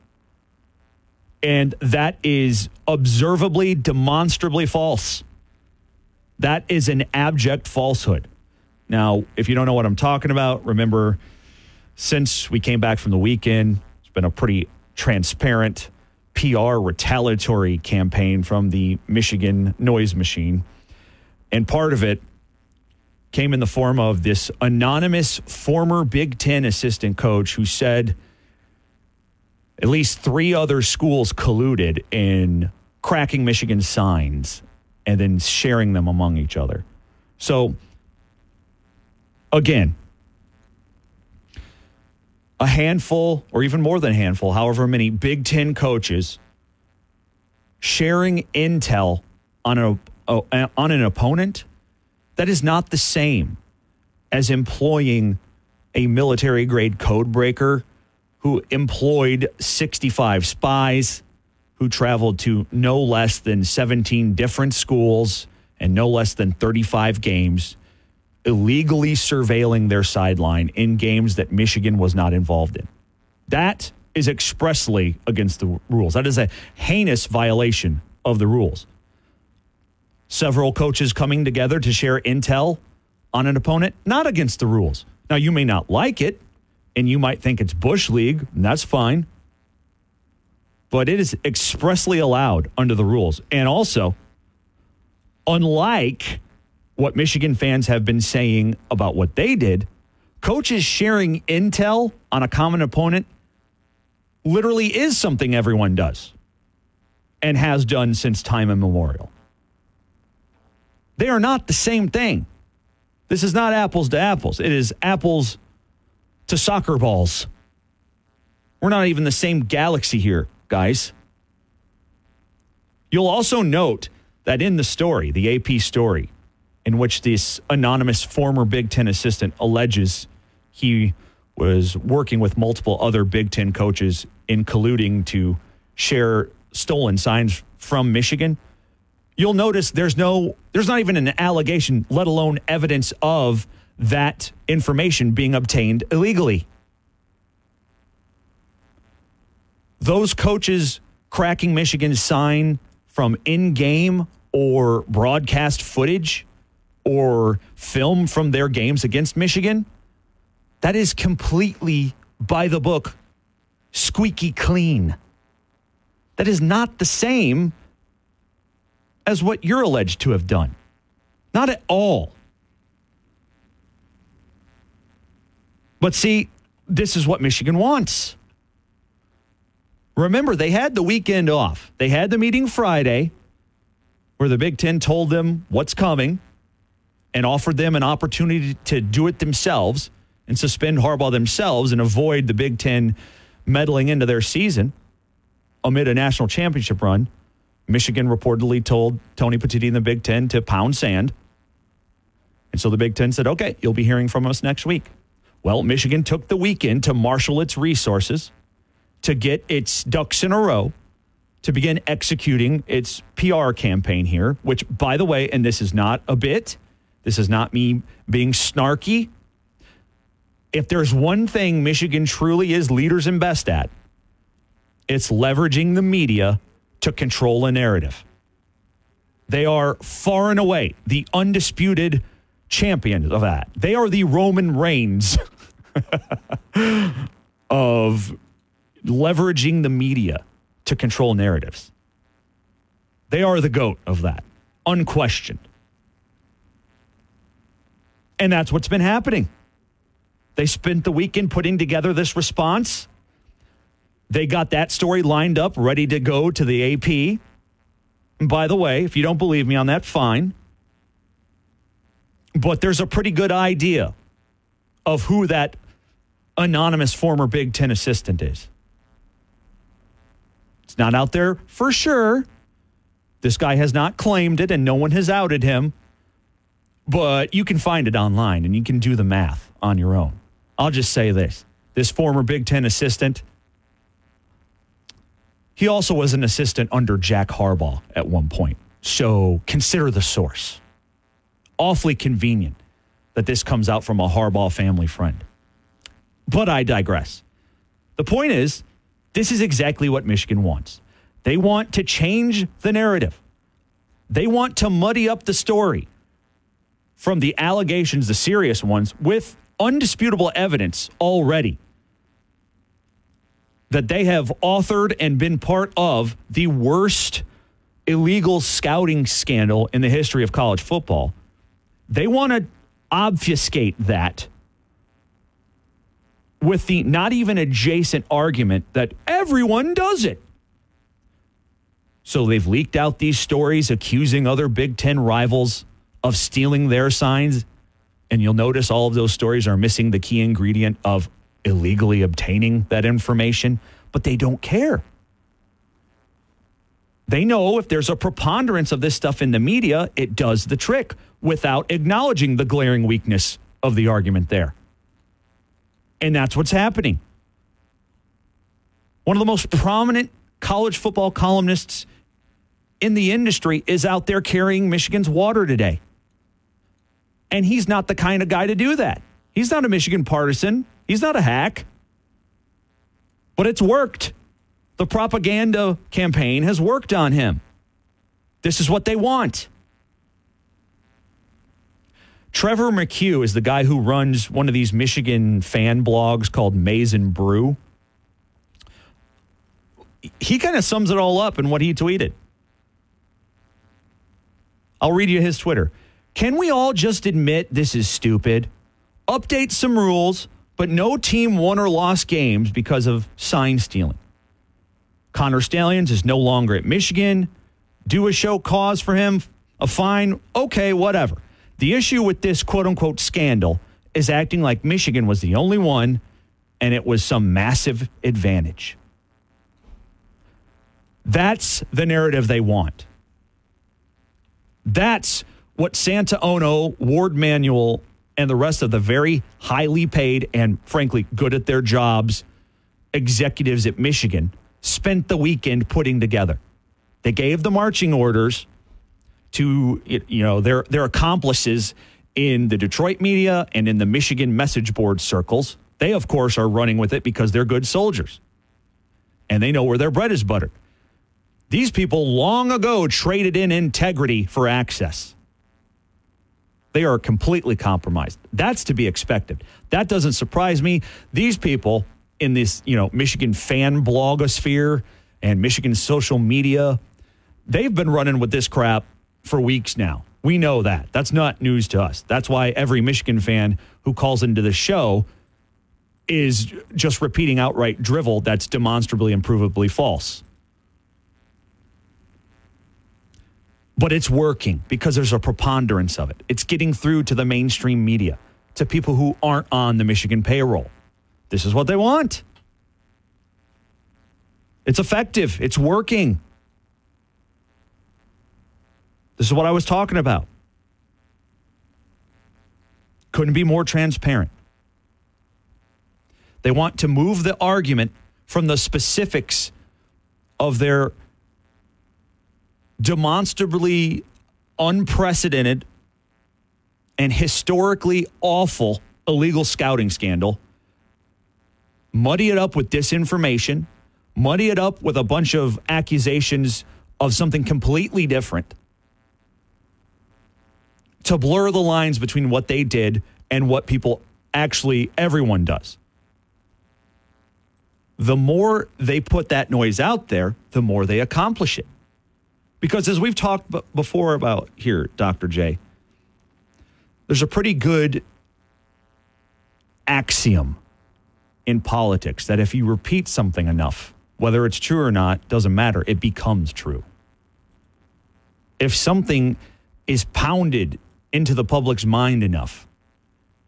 And that is observably, demonstrably false. That is an abject falsehood. Now, if you don't know what I'm talking about, remember since we came back from the weekend, it's been a pretty transparent PR retaliatory campaign from the Michigan noise machine. And part of it came in the form of this anonymous former Big Ten assistant coach who said at least three other schools colluded in cracking Michigan signs and then sharing them among each other. So, again, a handful, or even more than a handful, however many Big Ten coaches sharing intel on, a, a, on an opponent, that is not the same as employing a military grade code breaker who employed 65 spies who traveled to no less than 17 different schools and no less than 35 games, illegally surveilling their sideline in games that Michigan was not involved in. That is expressly against the rules. That is a heinous violation of the rules. Several coaches coming together to share intel on an opponent, not against the rules. Now, you may not like it, and you might think it's Bush League, and that's fine. But it is expressly allowed under the rules. And also, unlike what Michigan fans have been saying about what they did, coaches sharing intel on a common opponent literally is something everyone does and has done since time immemorial. They are not the same thing. This is not apples to apples. It is apples to soccer balls. We're not even the same galaxy here, guys. You'll also note that in the story, the AP story, in which this anonymous former Big Ten assistant alleges he was working with multiple other Big Ten coaches in colluding to share stolen signs from Michigan. You'll notice there's no, there's not even an allegation, let alone evidence of that information being obtained illegally. Those coaches cracking Michigan's sign from in game or broadcast footage or film from their games against Michigan, that is completely by the book, squeaky clean. That is not the same as what you're alleged to have done. Not at all. But see, this is what Michigan wants. Remember, they had the weekend off. They had the meeting Friday where the Big Ten told them what's coming and offered them an opportunity to do it themselves and suspend Harbaugh themselves and avoid the Big Ten meddling into their season amid a national championship run. Michigan reportedly told Tony Petitti and the Big Ten to pound sand. And so the Big Ten said, okay, you'll be hearing from us next week. Well, Michigan took the weekend to marshal its resources, to get its ducks in a row, to begin executing its PR campaign here, which, by the way, and this is not a bit, this is not me being snarky. If there's one thing Michigan truly is leaders and best at, it's leveraging the media to control a narrative. They are far and away the undisputed champions of that. They are the Roman Reigns of leveraging the media to control narratives. They are the goat of that, unquestioned. And that's what's been happening. They spent the weekend putting together this response. They got that story lined up, ready to go to the AP. And by the way, if you don't believe me on that, fine. But there's a pretty good idea of who that anonymous former Big Ten assistant is. Not out there for sure. This guy has not claimed it and no one has outed him. But you can find it online and you can do the math on your own. I'll just say this this former Big Ten assistant, he also was an assistant under Jack Harbaugh at one point. So consider the source. Awfully convenient that this comes out from a Harbaugh family friend. But I digress. The point is, this is exactly what Michigan wants. They want to change the narrative. They want to muddy up the story from the allegations, the serious ones, with undisputable evidence already that they have authored and been part of the worst illegal scouting scandal in the history of college football. They want to obfuscate that with the not even adjacent argument that everyone does it. So they've leaked out these stories accusing other Big Ten rivals of stealing their signs. And you'll notice all of those stories are missing the key ingredient of illegally obtaining that information, but they don't care. They know if there's a preponderance of this stuff in the media, it does the trick without acknowledging the glaring weakness of the argument there. And that's what's happening. One of the most prominent college football columnists in the industry is out there carrying Michigan's water today. And he's not the kind of guy to do that. He's not a Michigan partisan, he's not a hack. But it's worked. The propaganda campaign has worked on him. This is what they want. Trevor McHugh is the guy who runs one of these Michigan fan blogs called Maize and Brew. He kind of sums it all up in what he tweeted. I'll read you his Twitter. Can we all just admit this is stupid? Update some rules, but no team won or lost games because of sign stealing. Connor Stalions is no longer at Michigan. Do a show cause for him, a fine, okay, whatever. The issue with this quote unquote scandal is acting like Michigan was the only one and it was some massive advantage. That's the narrative they want. That's what Santa Ono, Warde Manuel, and the rest of the very highly paid and frankly good at their jobs executives at Michigan spent the weekend putting together. They gave the marching orders to you know their their accomplices in the Detroit media and in the Michigan message board circles. They of course are running with it because they're good soldiers. And they know where their bread is buttered. These people long ago traded in integrity for access. They are completely compromised. That's to be expected. That doesn't surprise me. These people in this, you know, Michigan fan blogosphere and Michigan social media, they've been running with this crap for weeks now. We know that. That's not news to us. That's why every Michigan fan who calls into the show is just repeating outright drivel that's demonstrably and provably false. But it's working because there's a preponderance of it. It's getting through to the mainstream media, to people who aren't on the Michigan payroll. This is what they want. It's effective, it's working. This is what I was talking about. Couldn't be more transparent. They want to move the argument from the specifics of their demonstrably unprecedented and historically awful illegal scouting scandal, muddy it up with disinformation, muddy it up with a bunch of accusations of something completely different to blur the lines between what they did and what people actually, everyone does. The more they put that noise out there, the more they accomplish it. Because as we've talked b- before about here, Dr. J, there's a pretty good axiom in politics that if you repeat something enough, whether it's true or not, doesn't matter, it becomes true. If something is pounded into the public's mind enough,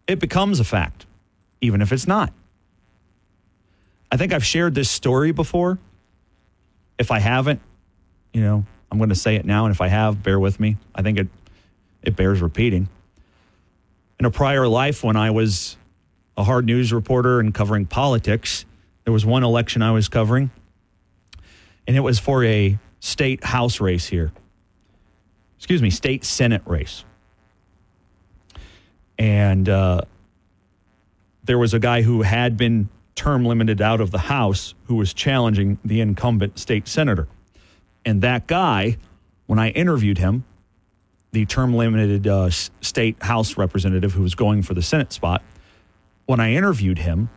it becomes a fact, even if it's not. I think I've shared this story before. If I haven't, you know, I'm going to say it now, and if I have, bear with me. I think it it bears repeating. In a prior life, when I was a hard news reporter and covering politics, there was one election I was covering, and it was for a state house race here. Excuse me, state senate race. And uh, there was a guy who had been term limited out of the House who was challenging the incumbent state senator. And that guy, when I interviewed him, the term limited uh, state House representative who was going for the Senate spot, when I interviewed him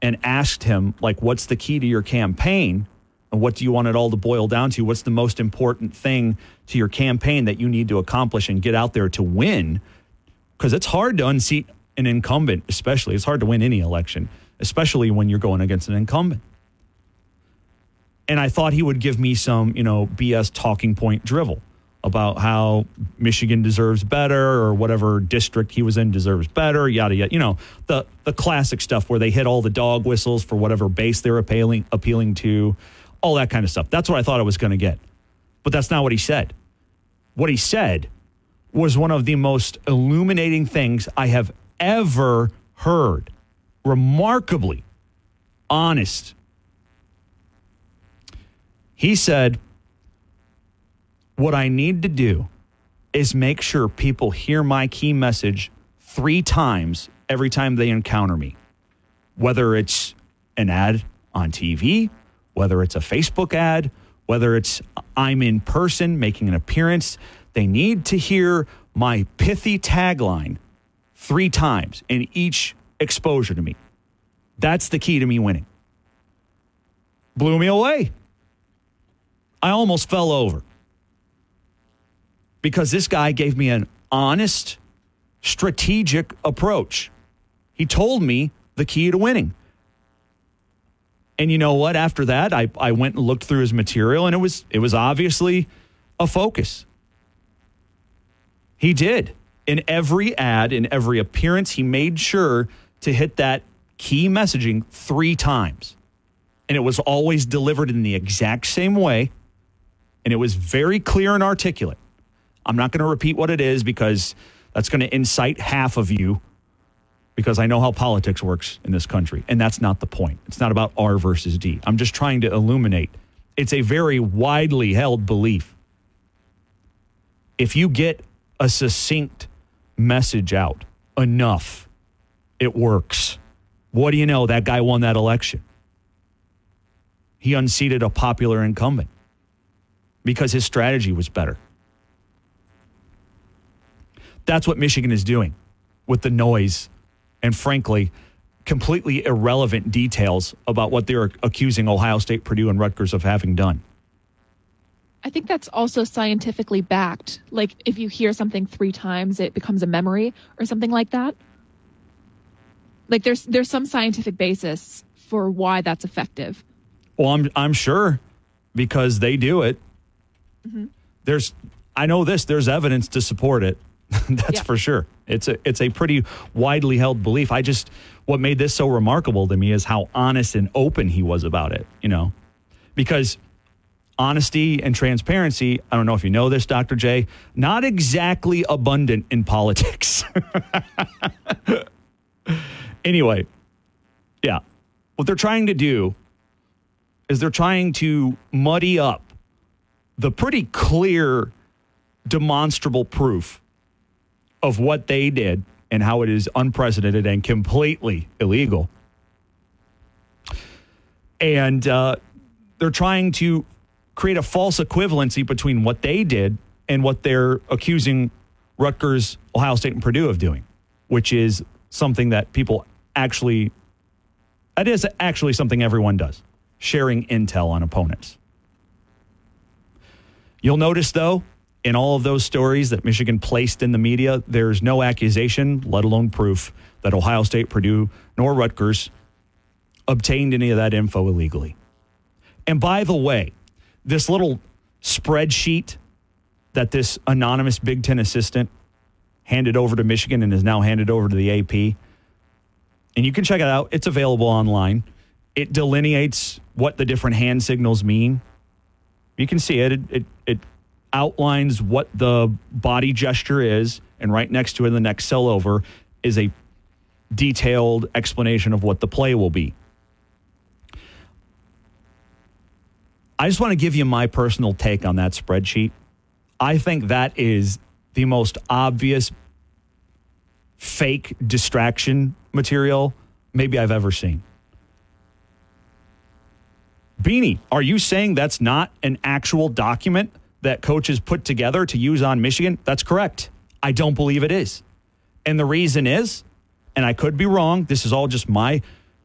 and asked him, like, what's the key to your campaign? And what do you want it all to boil down to? What's the most important thing to your campaign that you need to accomplish and get out there to win? Because it's hard to unseat an incumbent, especially. It's hard to win any election, especially when you're going against an incumbent. And I thought he would give me some, you know, BS talking point drivel about how Michigan deserves better or whatever district he was in deserves better, yada yada. You know, the the classic stuff where they hit all the dog whistles for whatever base they're appealing appealing to, all that kind of stuff. That's what I thought I was going to get. But that's not what he said. What he said was one of the most illuminating things I have ever heard. Remarkably honest. He said, What I need to do is make sure people hear my key message three times every time they encounter me, whether it's an ad on TV, whether it's a Facebook ad, whether it's I'm in person making an appearance. They need to hear my pithy tagline three times in each exposure to me. That's the key to me winning. Blew me away. I almost fell over because this guy gave me an honest, strategic approach. He told me the key to winning. And you know what? After that, I, I went and looked through his material, and it was it was obviously a focus. He did. In every ad, in every appearance, he made sure to hit that key messaging three times. And it was always delivered in the exact same way. And it was very clear and articulate. I'm not going to repeat what it is because that's going to incite half of you because I know how politics works in this country. And that's not the point. It's not about R versus D. I'm just trying to illuminate. It's a very widely held belief. If you get a succinct message out enough, it works. What do you know? That guy won that election. He unseated a popular incumbent because his strategy was better. That's what Michigan is doing with the noise and, frankly, completely irrelevant details about what they're accusing Ohio State, Purdue, and Rutgers of having done. I think that's also scientifically backed. Like if you hear something three times, it becomes a memory or something like that. Like there's there's some scientific basis for why that's effective. Well, I'm I'm sure because they do it. Mm-hmm. There's I know this. There's evidence to support it. That's Yeah. for sure. It's a it's a pretty widely held belief. I just what made this so remarkable to me is how honest and open he was about it. You know, because honesty and transparency. I don't know if you know this, Dr. J. Not exactly abundant in politics. anyway, yeah, what they're trying to do is they're trying to muddy up the pretty clear, demonstrable proof of what they did and how it is unprecedented and completely illegal. And uh, they're trying to create a false equivalency between what they did and what they're accusing Rutgers, Ohio State, and Purdue of doing, which is something that people actually, that is actually something everyone does sharing intel on opponents. You'll notice, though, in all of those stories that Michigan placed in the media, there's no accusation, let alone proof, that Ohio State, Purdue, nor Rutgers obtained any of that info illegally. And by the way, this little spreadsheet that this anonymous Big Ten assistant handed over to Michigan and is now handed over to the AP, and you can check it out, it's available online. It delineates what the different hand signals mean. You can see it. It, it, it outlines what the body gesture is, and right next to it in the next cell over is a detailed explanation of what the play will be. I just want to give you my personal take on that spreadsheet. I think that is the most obvious fake distraction material maybe I've ever seen. Beanie, are you saying that's not an actual document that coaches put together to use on Michigan? That's correct. I don't believe it is. And the reason is, and I could be wrong, this is all just my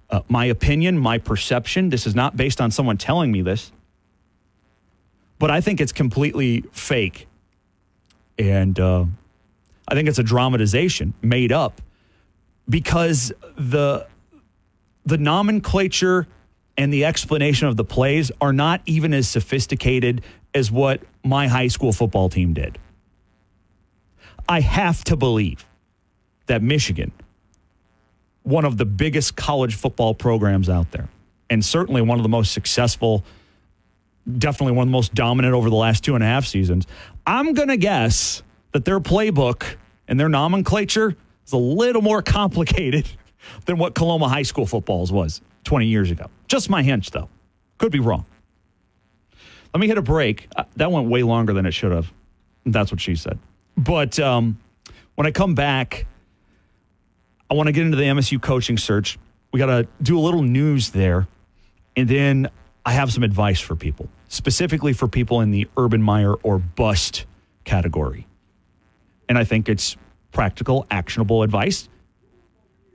uh, my opinion, my perception. This is not based on someone telling me this, but I think it's completely fake. And uh, I think it's a dramatization made up because the the nomenclature and the explanation of the plays are not even as sophisticated as what my high school football team did. I have to believe that Michigan, one of the biggest college football programs out there, and certainly one of the most successful, definitely one of the most dominant over the last two and a half seasons, I'm going to guess that their playbook and their nomenclature is a little more complicated than what Coloma High School footballs was 20 years ago. Just my hunch, though. Could be wrong. Let me hit a break. Uh, that went way longer than it should have. That's what she said. But um, when I come back, I want to get into the MSU coaching search. We got to do a little news there. And then I have some advice for people, specifically for people in the Urban Meyer or bust category. And I think it's practical, actionable advice.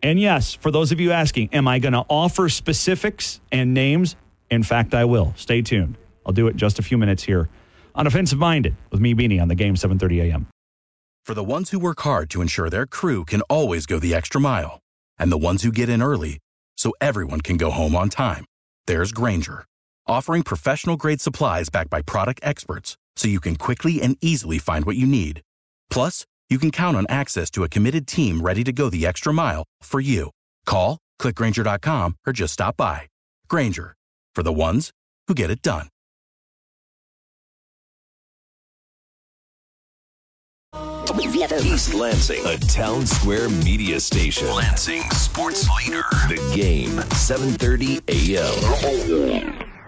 And yes, for those of you asking, am I going to offer specifics and names? In fact, I will. Stay tuned. I'll do it in just a few minutes here on Offensive Minded with me, Beanie, on the game 7:30 a.m. For the ones who work hard to ensure their crew can always go the extra mile, and the ones who get in early so everyone can go home on time, there's Grainger, offering professional grade supplies backed by product experts so you can quickly and easily find what you need. Plus, you can count on access to a committed team ready to go the extra mile for you. Call, clickgrainger.com, or just stop by. Grainger, for the ones who get it done. East Lansing, a town square media station. Lansing sports leader. The game, 7:30 a.m.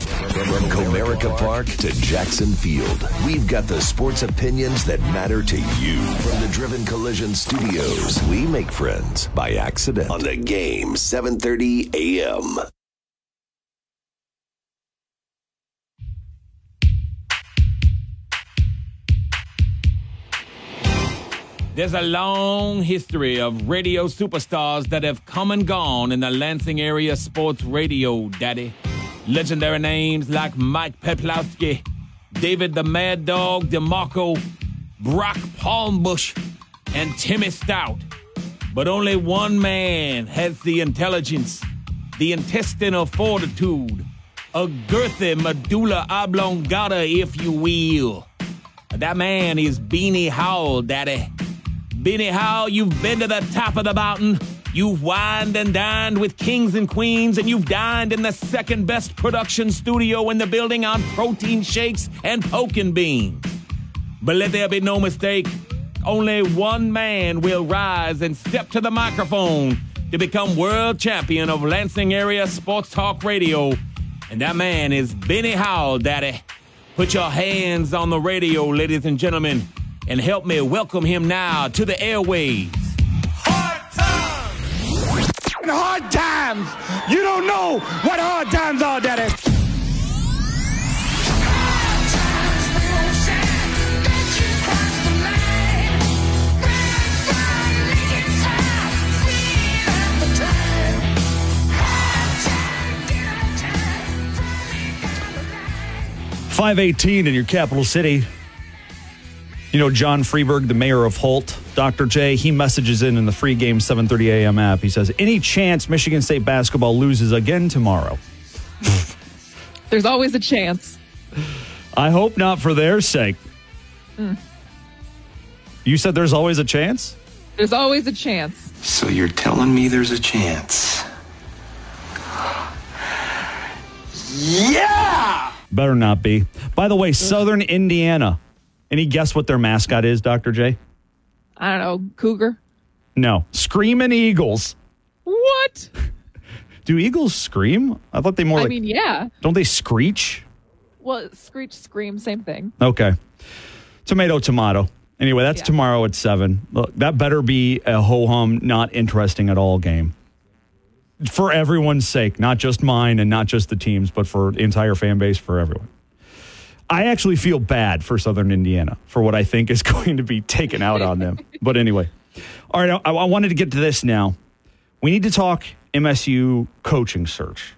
From Comerica Park to Jackson Field, we've got the sports opinions that matter to you. From the Driven Collision Studios, we make friends by accident on the game 7:30 a.m. There's a long history of radio superstars that have come and gone in the Lansing area sports radio, Daddy. Legendary names like Mike Peplowski, David the Mad Dog DeMarco, Brock Palmbush, and Timmy Stout. But only one man has the intelligence, the intestinal fortitude, a girthy medulla oblongata, if you will. That man is Beanie Howell, Daddy. Beanie Howell, you've been to the top of the mountain. You've wined and dined with kings and queens, and you've dined in the second best production studio in the building on protein shakes and poking beans. But let there be no mistake, only one man will rise and step to the microphone to become world champion of Lansing area sports talk radio. And that man is Benny Howell, Daddy. Put your hands on the radio, ladies and gentlemen, and help me welcome him now to the airwaves. Hard times. You don't know what hard times are, Daddy. Five eighteen in your capital city. You know John Freeberg, the mayor of Holt, Dr. J. He messages in in the free game 7:30 a.m. app. He says, "Any chance Michigan State basketball loses again tomorrow?" There's always a chance. I hope not for their sake. Mm. You said there's always a chance. There's always a chance. So you're telling me there's a chance? Yeah! Better not be. By the way, Southern Indiana. Any guess what their mascot is, Dr. J? I don't know, cougar. No, Screaming Eagles. What? Do eagles scream? I thought they more I like mean, yeah. don't they screech? Well, screech, scream, same thing. Okay. Tomato, tomato. Anyway, that's tomorrow at seven. Look, that better be a ho hum, not interesting at all game. For everyone's sake, not just mine and not just the teams, but for the entire fan base, for everyone. I actually feel bad for Southern Indiana for what I think is going to be taken out on them. But anyway, all right, I, I wanted to get to this now. We need to talk MSU coaching search.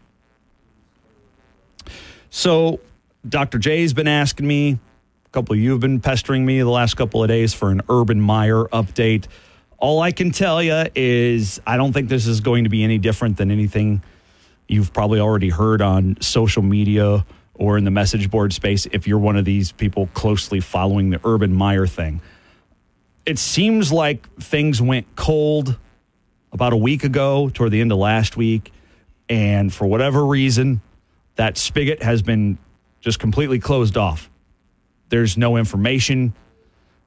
So, Dr. J's been asking me, a couple of you have been pestering me the last couple of days for an Urban Meyer update. All I can tell you is I don't think this is going to be any different than anything you've probably already heard on social media or in the message board space if you're one of these people closely following the Urban Meyer thing. It seems like things went cold about a week ago, toward the end of last week. And for whatever reason, that spigot has been just completely closed off. There's no information,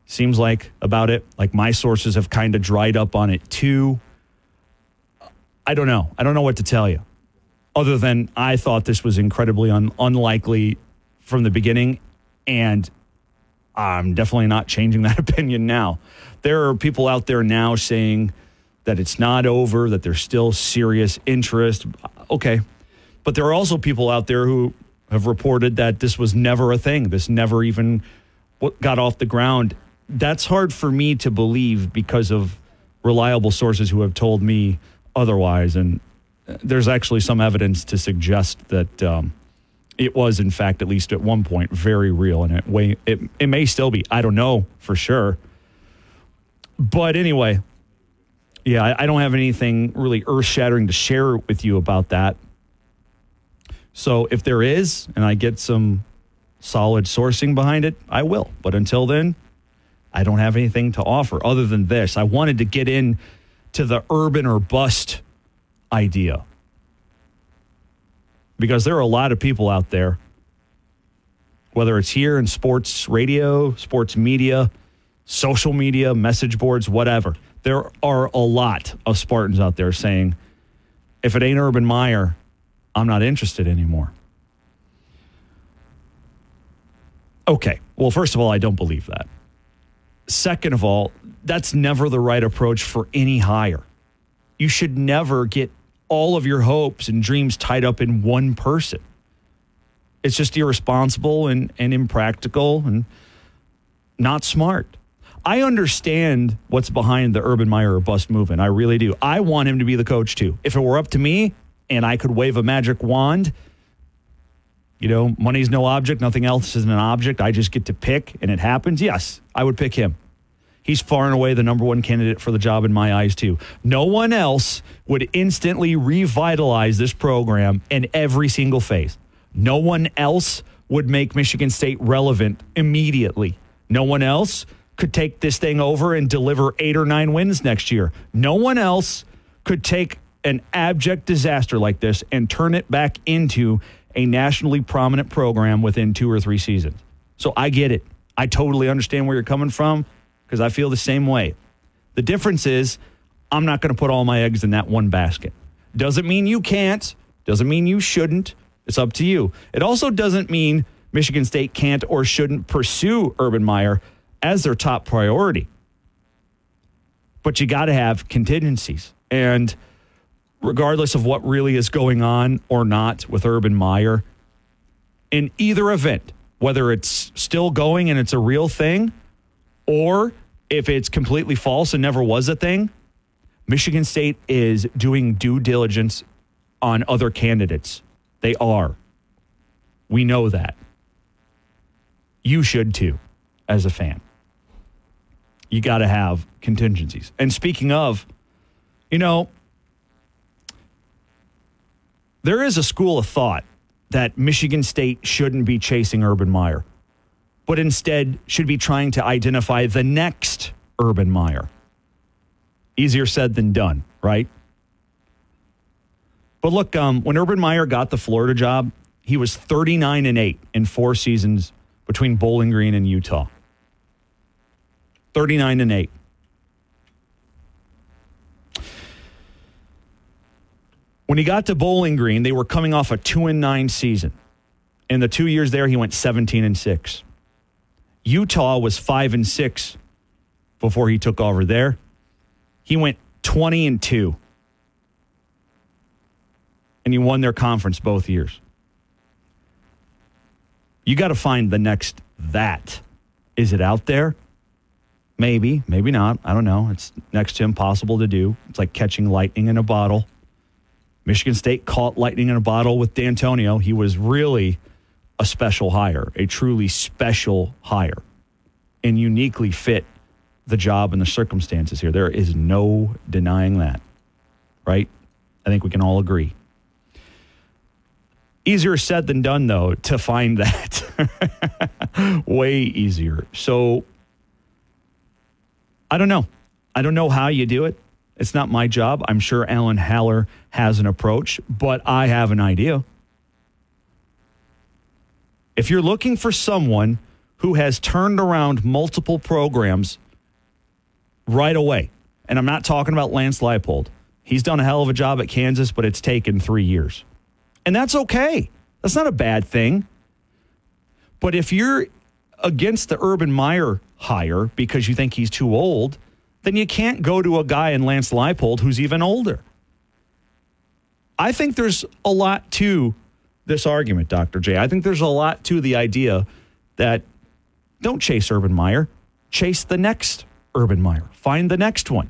seems like, about it. Like my sources have kind of dried up on it too. I don't know. I don't know what to tell you, other than I thought this was incredibly un- unlikely from the beginning. And I'm definitely not changing that opinion now. There are people out there now saying that it's not over, that there's still serious interest. Okay. But there are also people out there who have reported that this was never a thing. This never even got off the ground. That's hard for me to believe because of reliable sources who have told me otherwise. And there's actually some evidence to suggest that um, it was, in fact, at least at one point, very real. And it, way, it, it may still be. I don't know for sure. But anyway, yeah, I, I don't have anything really earth shattering to share with you about that. So if there is, and I get some solid sourcing behind it, I will. But until then, I don't have anything to offer other than this. I wanted to get in to the urban or bust idea because there are a lot of people out there, whether it's here in sports radio, sports media, social media, message boards, whatever. There are a lot of Spartans out there saying, if it ain't Urban Meyer, I'm not interested anymore. Okay. Well, first of all, I don't believe that. Second of all, that's never the right approach for any hire. You should never get all of your hopes and dreams tied up in one person. It's just irresponsible and, and impractical and not smart. I understand what's behind the Urban Meyer bust movement. I really do. I want him to be the coach too. If it were up to me and I could wave a magic wand, you know, money's no object, nothing else is an object. I just get to pick and it happens. Yes, I would pick him. He's far and away the number one candidate for the job in my eyes, too. No one else would instantly revitalize this program in every single phase. No one else would make Michigan State relevant immediately. No one else could take this thing over and deliver eight or nine wins next year. No one else could take an abject disaster like this and turn it back into a nationally prominent program within two or three seasons. So I get it. I totally understand where you're coming from because I feel the same way. The difference is I'm not going to put all my eggs in that one basket. Doesn't mean you can't, doesn't mean you shouldn't. It's up to you. It also doesn't mean Michigan State can't or shouldn't pursue Urban Meyer as their top priority. But you got to have contingencies. And regardless of what really is going on or not with Urban Meyer, in either event, whether it's still going and it's a real thing, or if it's completely false and never was a thing, Michigan State is doing due diligence on other candidates. They are. We know that. You should too, as a fan. You got to have contingencies. And speaking of, you know, there is a school of thought that Michigan State shouldn't be chasing Urban Meyer, but instead should be trying to identify the next Urban Meyer. Easier said than done, right? But look, um, when Urban Meyer got the Florida job, he was 39 and 8 in four seasons between Bowling Green and Utah. 39 and 8. When he got to Bowling Green, they were coming off a 2 and 9 season. In the 2 years there, he went 17 and 6. Utah was 5 and 6 before he took over there. He went 20 and 2. And he won their conference both years. You got to find the next that. Is it out there? Maybe, maybe not. I don't know. It's next to impossible to do. It's like catching lightning in a bottle. Michigan State caught lightning in a bottle with Dantonio. He was really a special hire, a truly special hire, and uniquely fit the job and the circumstances here. There is no denying that, right? I think we can all agree. Easier said than done, though, to find that. Way easier. So I don't know. I don't know how you do it. It's not my job. I'm sure Alan Haller has an approach, but I have an idea. If you're looking for someone who has turned around multiple programs right away, and I'm not talking about Lance Leipold, he's done a hell of a job at Kansas, but it's taken three years. And that's okay. That's not a bad thing. But if you're against the Urban Meyer hire because you think he's too old, then you can't go to a guy in Lance Leipold who's even older. I think there's a lot to this argument, Dr. J. I think there's a lot to the idea that don't chase Urban Meyer, chase the next Urban Meyer. Find the next one.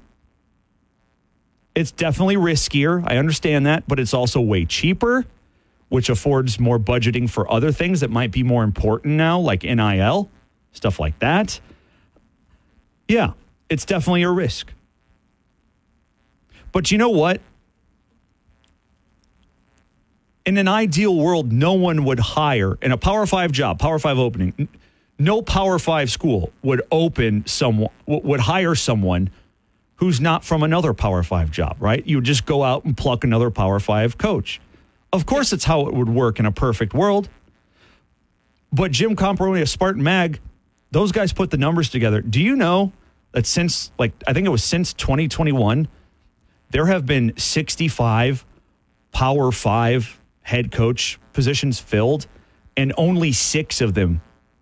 It's definitely riskier. I understand that, but it's also way cheaper, which affords more budgeting for other things that might be more important now, like NIL, stuff like that. Yeah, it's definitely a risk. But you know what? In an ideal world, no one would hire in a Power Five job, Power Five opening. No Power Five school would open someone would hire someone who's not from another Power Five job, right? You would just go out and pluck another Power Five coach. Of course, it's how it would work in a perfect world. But Jim Comparoni of Spartan Mag, those guys put the numbers together. Do you know that since, like, I think it was since 2021, there have been 65 Power Five head coach positions filled, and only six of them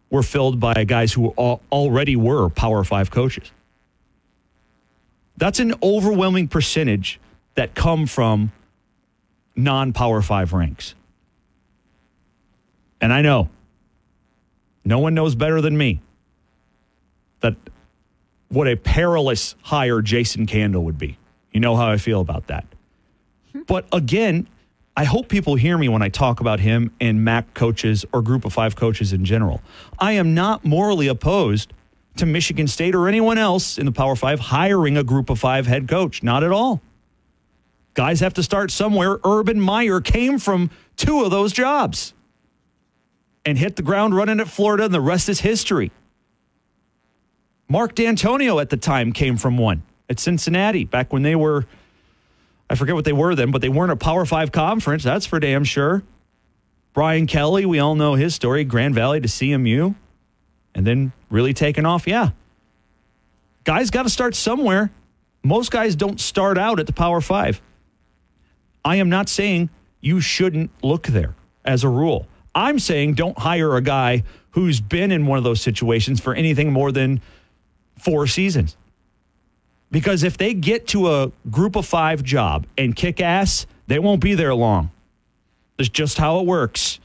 were filled by guys who already were Power Five coaches. That's an overwhelming percentage that come from non Power Five ranks. And I know no one knows better than me that what a perilous hire Jason Candle would be. You know how I feel about that. But again, I hope people hear me when I talk about him and MAC coaches or group of five coaches in general. I am not morally opposed to Michigan State or anyone else in the Power Five hiring a group of five head coach. Not at all. Guys have to start somewhere. Urban Meyer came from two of those jobs and hit the ground running at Florida, and the rest is history. Mark Dantonio at the time came from one at Cincinnati back when they were, I forget what they were then, but they weren't a Power Five conference. That's for damn sure. Brian Kelly, we all know his story Grand Valley to CMU, and then really taking off. Yeah. Guys got to start somewhere. Most guys don't start out at the Power Five. I am not saying you shouldn't look there as a rule. I'm saying don't hire a guy who's been in one of those situations for anything more than four seasons. Because if they get to a group of five job and kick ass, they won't be there long. That's just how it works.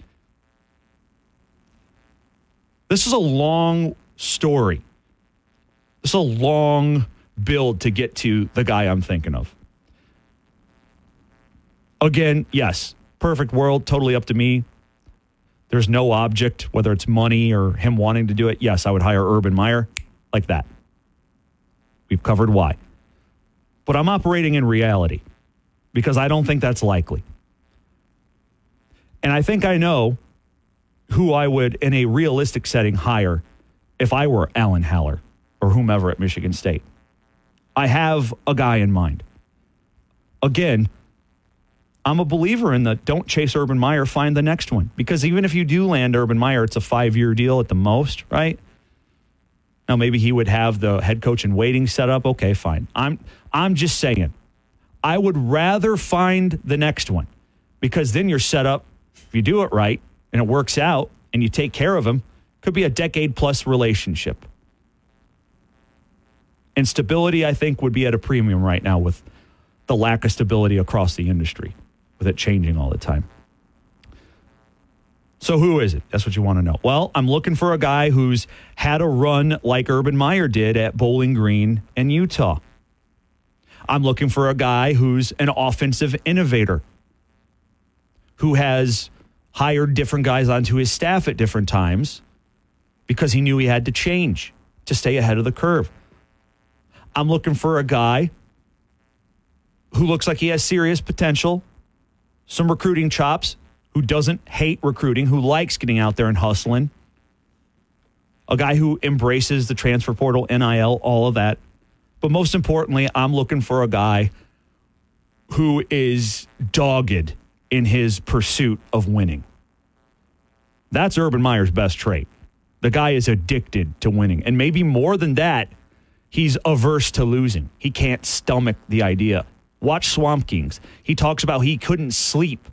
This is a long story. This is a long build to get to the guy I'm thinking of. Again, yes, perfect world, totally up to me. There's no object, whether it's money or him wanting to do it. Yes, I would hire Urban Meyer like that. We've covered why. But I'm operating in reality because I don't think that's likely. And I think I know who I would, in a realistic setting, hire if I were Alan Haller or whomever at Michigan State. I have a guy in mind. Again, I'm a believer in the don't chase Urban Meyer, find the next one. Because even if you do land Urban Meyer, it's a five year deal at the most, right? Now maybe he would have the head coach in waiting set up. Okay, fine. I'm I'm just saying, I would rather find the next one because then you're set up. If you do it right and it works out and you take care of him, could be a decade plus relationship. And stability, I think, would be at a premium right now with the lack of stability across the industry, with it changing all the time. So, who is it? That's what you want to know. Well, I'm looking for a guy who's had a run like Urban Meyer did at Bowling Green in Utah. I'm looking for a guy who's an offensive innovator who has hired different guys onto his staff at different times because he knew he had to change to stay ahead of the curve. I'm looking for a guy who looks like he has serious potential, some recruiting chops, who doesn't hate recruiting, who likes getting out there and hustling, a guy who embraces the transfer portal, NIL, all of that. But most importantly, I'm looking for a guy who is dogged in his pursuit of winning. That's Urban Meyer's best trait. The guy is addicted to winning. And maybe more than that, he's averse to losing. He can't stomach the idea. Watch Swamp Kings. He talks about he couldn't sleep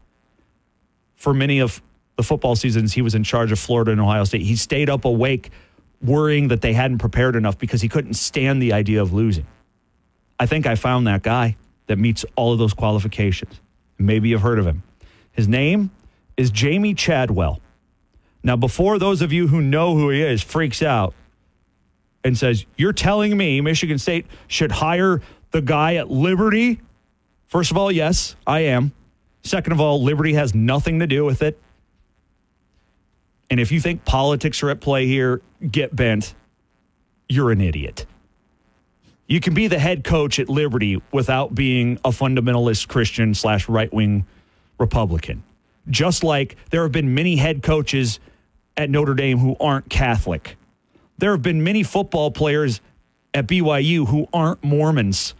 for many of the football seasons he was in charge of Florida and Ohio State. He stayed up awake worrying that they hadn't prepared enough because he couldn't stand the idea of losing. I think I found that guy that meets all of those qualifications. Maybe you've heard of him. His name is Jamey Chadwell. Now, before those of you who know who he is freaks out and says, You're telling me Michigan State should hire the guy at Liberty? First of all, yes, I am. Second of all, Liberty has nothing to do with it. And if you think politics are at play here, get bent. You're an idiot. You can be the head coach at Liberty without being a fundamentalist Christian slash right wing Republican. Just like there have been many head coaches at Notre Dame who aren't Catholic. There have been many football players at BYU who aren't Mormons.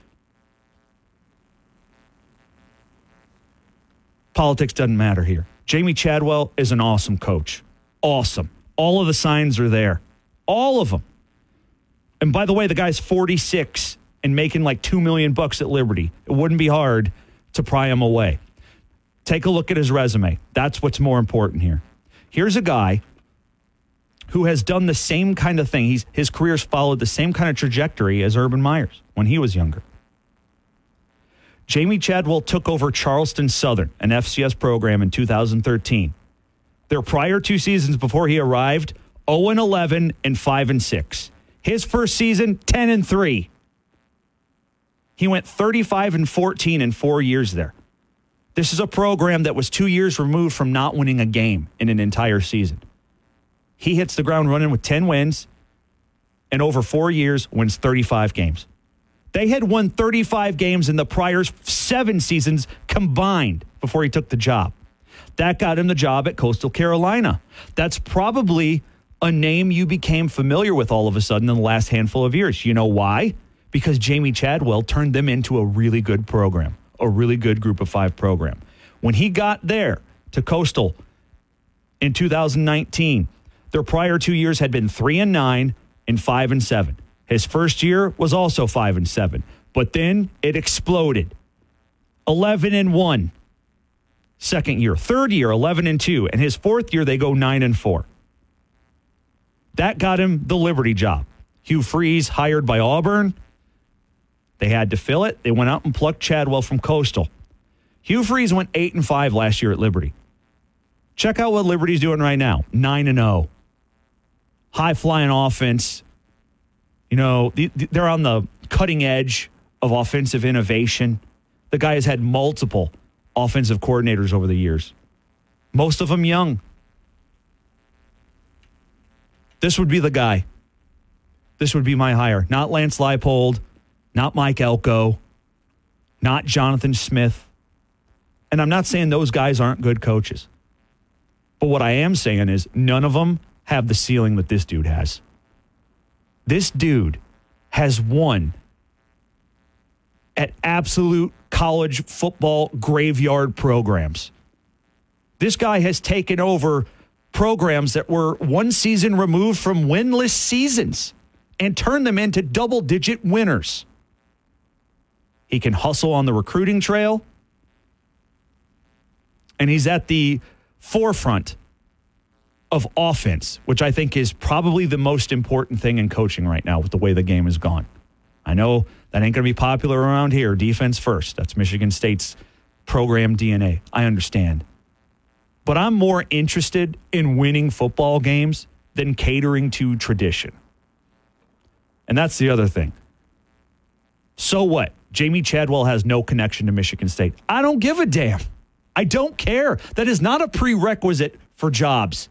Politics doesn't matter here. Jamey Chadwell is an awesome coach. Awesome. All of the signs are there. All of them. And by the way, the guy's 46 and making like 2 million bucks at Liberty. It wouldn't be hard to pry him away. Take a look at his resume. That's what's more important here. Here's a guy who has done the same kind of thing. He's, his career's followed the same kind of trajectory as Urban Meyer's when he was younger. Jamey Chadwell took over Charleston Southern, an FCS program, in 2013. Their prior two seasons before he arrived, 0 and 11 and 5 and 6. His first season, 10 and 3. He went 35 and 14 in four years there. This is a program that was two years removed from not winning a game in an entire season. He hits the ground running with 10 wins and over four years wins 35 games. They had won 35 games in the prior seven seasons combined before he took the job. That got him the job at Coastal Carolina. That's probably a name you became familiar with all of a sudden in the last handful of years. You know why? Because Jamey Chadwell turned them into a really good program, a really good group of five program. When he got there to Coastal in 2019, their prior two years had been three and nine and five and seven. His first year was also five and seven, but then it exploded. 11 and one. Second year, third year, 11 and two, and his fourth year they go nine and four. That got him the Liberty job. Hugh Freeze hired by Auburn. They had to fill it. They went out and plucked Chadwell from Coastal. Hugh Freeze went eight and five last year at Liberty. Check out what Liberty's doing right now. Nine and zero. High flying offense. You know they're on the cutting edge of offensive innovation. The guy has had multiple offensive coordinators over the years. Most of them young. This would be the guy. This would be my hire. Not Lance Leipold, not Mike Elko, not Jonathan Smith. And I'm not saying those guys aren't good coaches. But what I am saying is none of them have the ceiling that this dude has. This dude has won at absolute college football graveyard programs. This guy has taken over programs that were one season removed from winless seasons and turned them into double digit winners. He can hustle on the recruiting trail. And he's at the forefront of offense, which I think is probably the most important thing in coaching right now with the way the game has gone. I know that ain't going to be popular around here. Defense first. That's Michigan State's program DNA. I understand. But I'm more interested in winning football games than catering to tradition. And that's the other thing. So what? Jamey Chadwell has no connection to Michigan State. I don't give a damn. I don't care. That is not a prerequisite for jobs.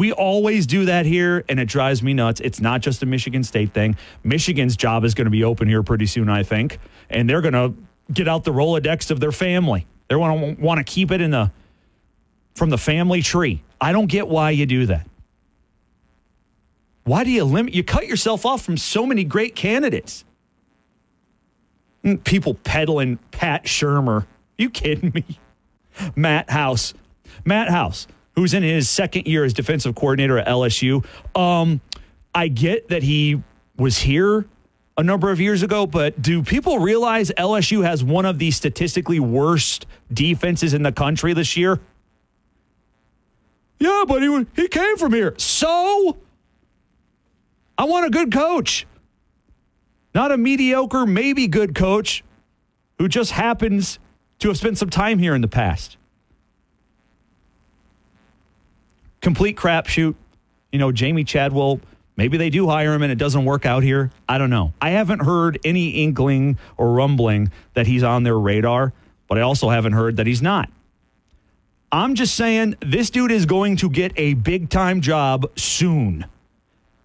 We always do that here, and it drives me nuts. It's not just a Michigan State thing. Michigan's job is going to be open here pretty soon, I think, and they're going to get out the Rolodex of their family. They want to want to keep it in the from the family tree. I don't get why you do that. Why do you limit? You cut yourself off from so many great candidates. Mm, People peddling Pat Shurmur. You kidding me? Matt House. Matt House, who's in his second year as defensive coordinator at LSU. Um, I get that he was here a number of years ago, but do people realize LSU has one of the statistically worst defenses in the country this year? Yeah, but he, he came from here. So I want a good coach, not a mediocre, maybe good coach who just happens to have spent some time here in the past. Complete crapshoot. You know, Jamey Chadwell, maybe they do hire him and it doesn't work out here. I don't know. I haven't heard any inkling or rumbling that he's on their radar, but I also haven't heard that he's not. I'm just saying this dude is going to get a big time job soon.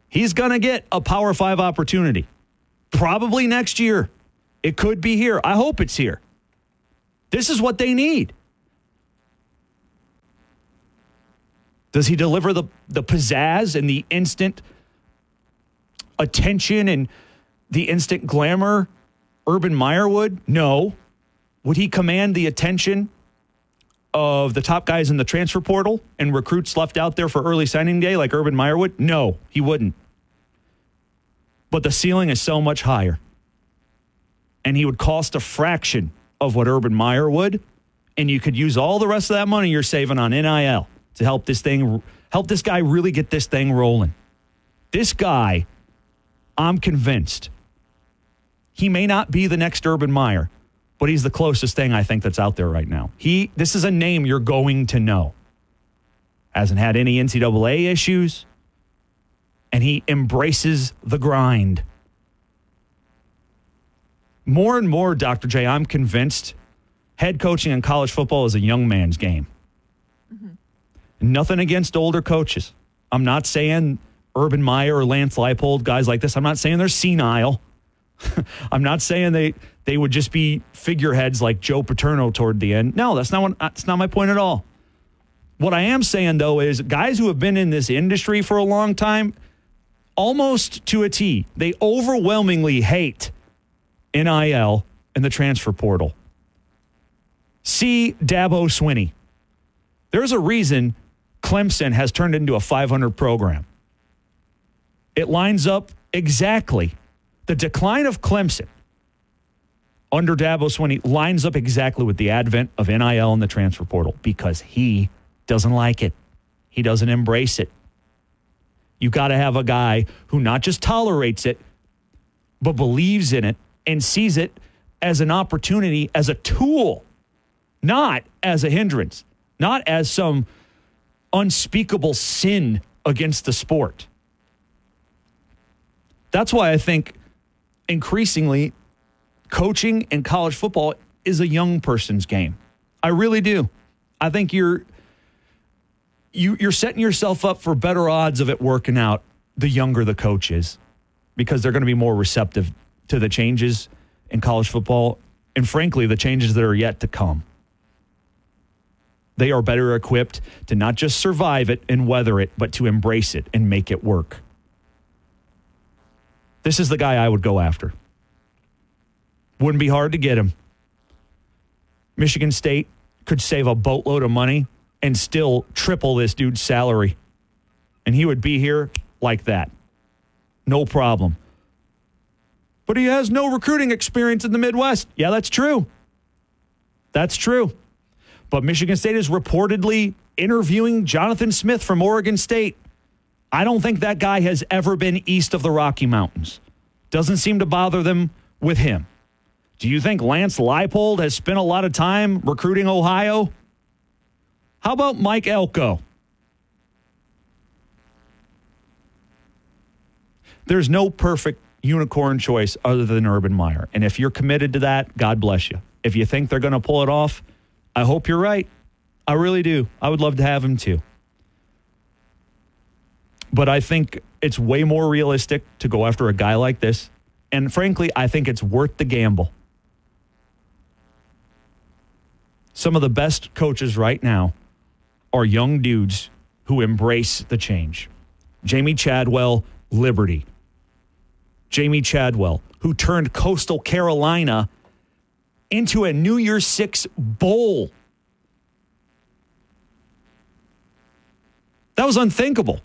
He's going to get a Power Five opportunity probably next year. It could be here. I hope it's here. This is what they need. Does he deliver the, the pizzazz and the instant attention and the instant glamour Urban Meyer would? No. Would he command the attention of the top guys in the transfer portal and recruits left out there for early signing day like Urban Meyer would? No, he wouldn't. But the ceiling is so much higher. And he would cost a fraction of what Urban Meyer would. And you could use all the rest of that money you're saving on NIL to help this thing, help this guy really get this thing rolling. This guy, I'm convinced, he may not be the next Urban Meyer, but he's the closest thing I think that's out there right now. He, this is a name you're going to know. Hasn't had any NCAA issues, and he embraces the grind. More and more, Dr. J, I'm convinced head coaching in college football is a young man's game. Nothing against older coaches. I'm not saying Urban Meyer or Lance Leipold, guys like this. I'm not saying they're senile. I'm not saying they they would just be figureheads like Joe Paterno toward the end. No, that's not what, that's not my point at all. What I am saying though is guys who have been in this industry for a long time, almost to a T, they overwhelmingly hate NIL and the transfer portal. See Dabo Swinney. There's a reason Clemson has turned into a 500 program. It lines up exactly. The decline of Clemson under Dabo Swinney lines up exactly with the advent of NIL and the transfer portal because he doesn't like it. He doesn't embrace it. You got to have a guy who not just tolerates it, but believes in it and sees it as an opportunity, as a tool, not as a hindrance, not as some unspeakable sin against the sport. That's why I think increasingly coaching in college football is a young person's game. I really do. I think you're you you're setting yourself up for better odds of it working out the younger the coach is because they're going to be more receptive to the changes in college football and frankly the changes that are yet to come. They are better equipped to not just survive it and weather it, but to embrace it and make it work. This is the guy I would go after. Wouldn't be hard to get him. Michigan State could save a boatload of money and still triple this dude's salary. And he would be here like that. No problem. but he has no recruiting experience in the Midwest. Yeah, that's true. That's true. But Michigan State is reportedly interviewing Jonathan Smith from Oregon State. I don't think that guy has ever been east of the Rocky Mountains. Doesn't seem to bother them with him. Do you think Lance Leipold has spent a lot of time recruiting Ohio? How about Mike Elko? There's no perfect unicorn choice other than Urban Meyer. And if you're committed to that, God bless you. If you think they're going to pull it off, I hope you're right. I really do. I would love to have him too. But I think it's way more realistic to go after a guy like this. And frankly, I think it's worth the gamble. Some of the best coaches right now are young dudes who embrace the change. Jamey Chadwell, Liberty. Jamey Chadwell, who turned Coastal Carolina into a New Year's Six bowl. That was unthinkable.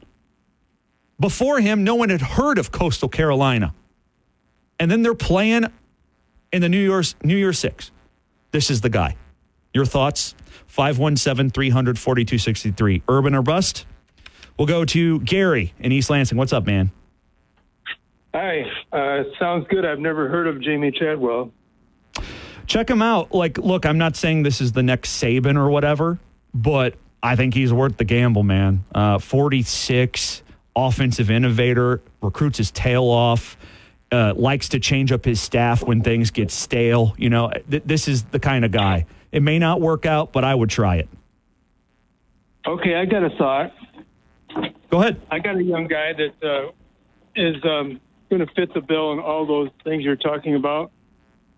Before him, no one had heard of Coastal Carolina. And then they're playing in the New Year's New Year's Six. This is the guy. Your thoughts? 517 300 4263. Urban or bust? We'll go to Gary in East Lansing. What's up, man? Hi, uh, sounds good. I've never heard of Jamey Chadwell. Check him out. Like, look, I'm not saying this is the next Saban or whatever, but I think he's worth the gamble, man. Uh, 46, offensive innovator, recruits his tail off, uh, likes to change up his staff when things get stale. You know, th- this is the kind of guy. It may not work out, but I would try it. Okay, I got a thought. Go ahead. I got a young guy that uh, is um, going to fit the bill and all those things you're talking about,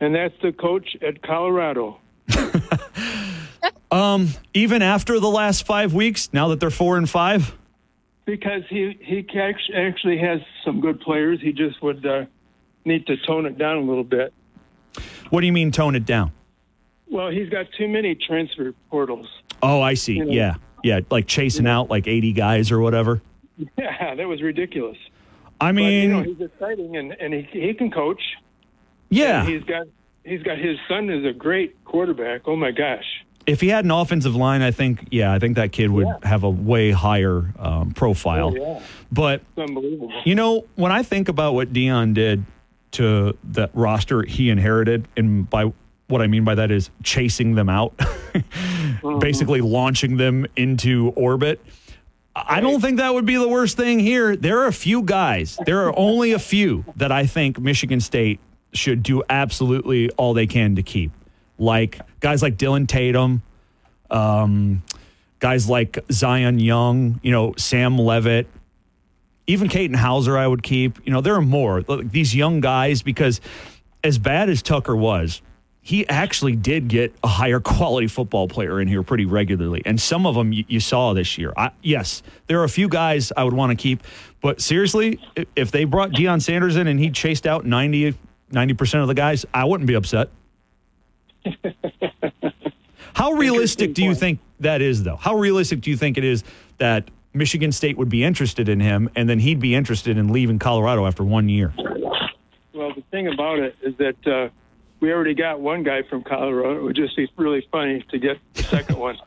and that's the coach at Colorado. Um, even after the last five weeks, now that they're four and five, Because he he actually has some good players. He just would uh, need to tone it down a little bit. what do you mean tone it down? Well, he's got too many transfer portals. Oh, I see. You know. Yeah. Yeah. Like chasing out like 80 guys or whatever. Yeah, that was ridiculous. I But, mean, you know, he's exciting and, and he he can coach. Yeah. And he's got he's got his son is a great quarterback. Oh my gosh. If he had an offensive line, I think, yeah, I think that kid would have a way higher um, profile. Oh, yeah. But It's unbelievable. You know, when I think about what Deion did to the roster he inherited, and by what I mean by that is chasing them out, basically launching them into orbit. I don't think that would be the worst thing here. There are a few guys, there are only a few that I think Michigan State should do absolutely all they can to keep. Like guys like Dillon Tatum, um, guys like Zion Young, you know, Sam Leavitt, even Caden Hauser, I would keep. You know, there are more. Like, These young guys, because as bad as Tucker was, he actually did get a higher quality football player in here pretty regularly. And some of them you, you saw this year. I, yes, there are a few guys I would want to keep. But seriously, if they brought Deion Sanders in and he chased out 90, 90% of the guys, I wouldn't be upset. How realistic do you think that is, though? How realistic do you think it is that Michigan State would be interested in him and then he'd be interested in leaving Colorado after one year? Well, the thing about it is that uh, we already got one guy from Colorado. It would just be really funny to get the second one.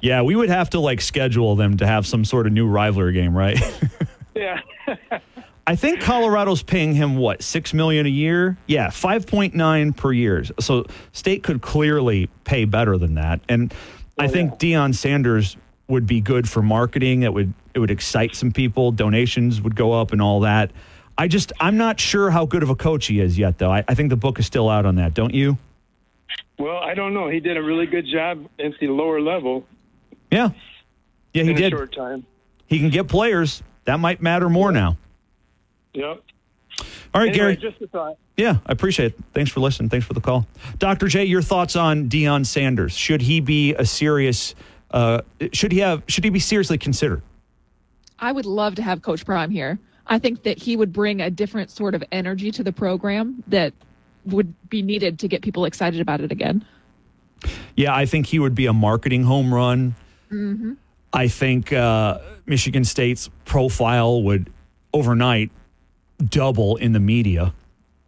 Yeah, we would have to like schedule them to have some sort of new rivalry game, right? Yeah. I think Colorado's paying him what six million a year. Yeah, five point nine per year. So state could clearly pay better than that, and I oh, think Deion Sanders would be good for marketing. It would it would excite some people. Donations would go up and all that. I just I'm not sure how good of a coach he is yet, though. I, I think the book is still out on that. Don't you? Well, I don't know. He did a really good job at the lower level Yeah, yeah, he in did. a short time. He can get players. That might matter more now. Yep. All right, Anyway, Gary. Just a thought. Yeah, I appreciate it. Thanks for listening. Thanks for the call. Dr. J, your thoughts on Deion Sanders? Should he be a serious uh, should he have should he be seriously considered? I would love to have Coach Prime here. I think that he would bring a different sort of energy to the program that would be needed to get people excited about it again. Yeah, I think he would be a marketing home run. Mm-hmm. I think uh, Michigan State's profile would overnight double in the media.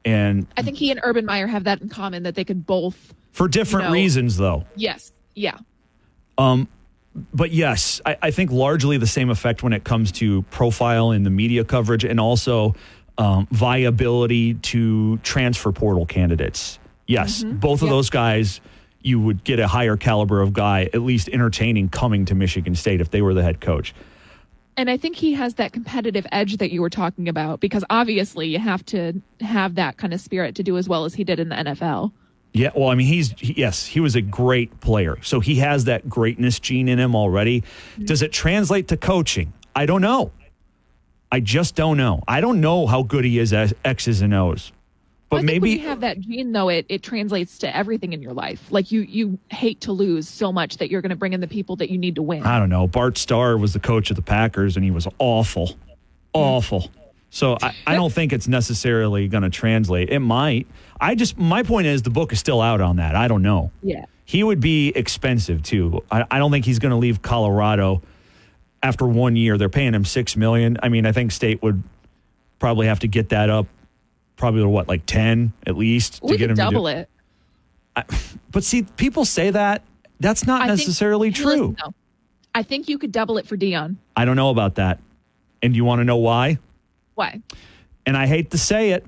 And I think he and Urban Meyer have that in common that they could both. for different No. reasons, though. Yes. Yeah. Um, but yes, I, I think largely the same effect when it comes to profile in the media coverage and also um, viability to transfer portal candidates. Yes, Mhm. both of Yep. those guys, you would get a higher caliber of guy, at least entertaining coming to Michigan State if they were the head coach. And I think he has that competitive edge that you were talking about because obviously you have to have that kind of spirit to do as well as he did in the NFL. Yeah, well, I mean, he's he, yes, he was a great player, so he has that greatness gene in him already. Mm-hmm. Does it translate to coaching? I don't know. I just don't know. I don't know how good he is at X's and O's, but I think when maybe you have that gene though, it, it translates to everything in your life. Like you you hate to lose so much that you're going to bring in the people that you need to win. I don't know. Bart Starr was the coach of the Packers, and he was awful, awful. So I, I don't think it's necessarily going to translate. It might. I just my point is the book is still out on that. I don't know. Yeah. He would be expensive too. I, I don't think he's going to leave Colorado after one year. They're paying him six million. I mean, I think State would probably have to get that up, probably what like ten at least to we get him double to do, it. But see, people say that. That's not I necessarily Hey, true. listen, though. I think you could double it for Deion. I don't know about that. And you want to know why? Why? And I hate to say it,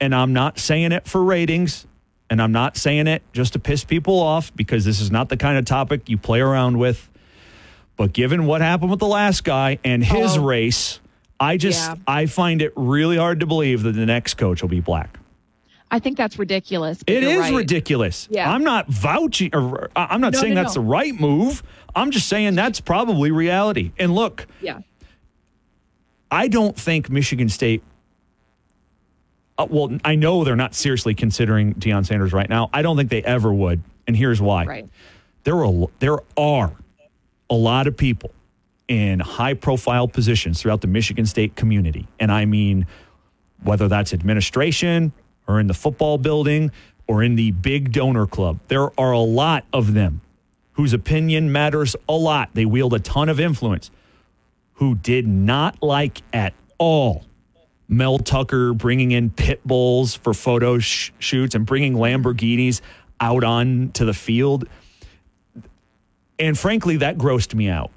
and I'm not saying it for ratings, and I'm not saying it just to piss people off because this is not the kind of topic you play around with. But given what happened with the last guy and his Oh. race, I just Yeah. I find it really hard to believe that the next coach will be black. I think that's ridiculous. It is right. ridiculous. Yeah. I'm not vouching or I'm not No, saying no, that's no. the right move. I'm just saying that's probably reality. And look, Yeah. I don't think Michigan State. Uh, well, I know they're not seriously considering Deion Sanders right now. I don't think they ever would, and here's why. Right. There are there are a lot of people in high profile positions throughout the Michigan State community, and I mean whether that's administration or in the football building or in the big donor club. There are a lot of them whose opinion matters a lot. They wield a ton of influence who did not like at all Mel Tucker bringing in pit bulls for photo sh- shoots and bringing Lamborghinis out on to the field. And frankly, that grossed me out.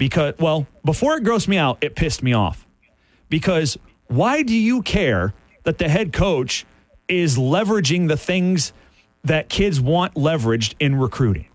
Because, well, before it grossed me out, it pissed me off. Because why do you care that the head coach is leveraging the things that kids want leveraged in recruiting?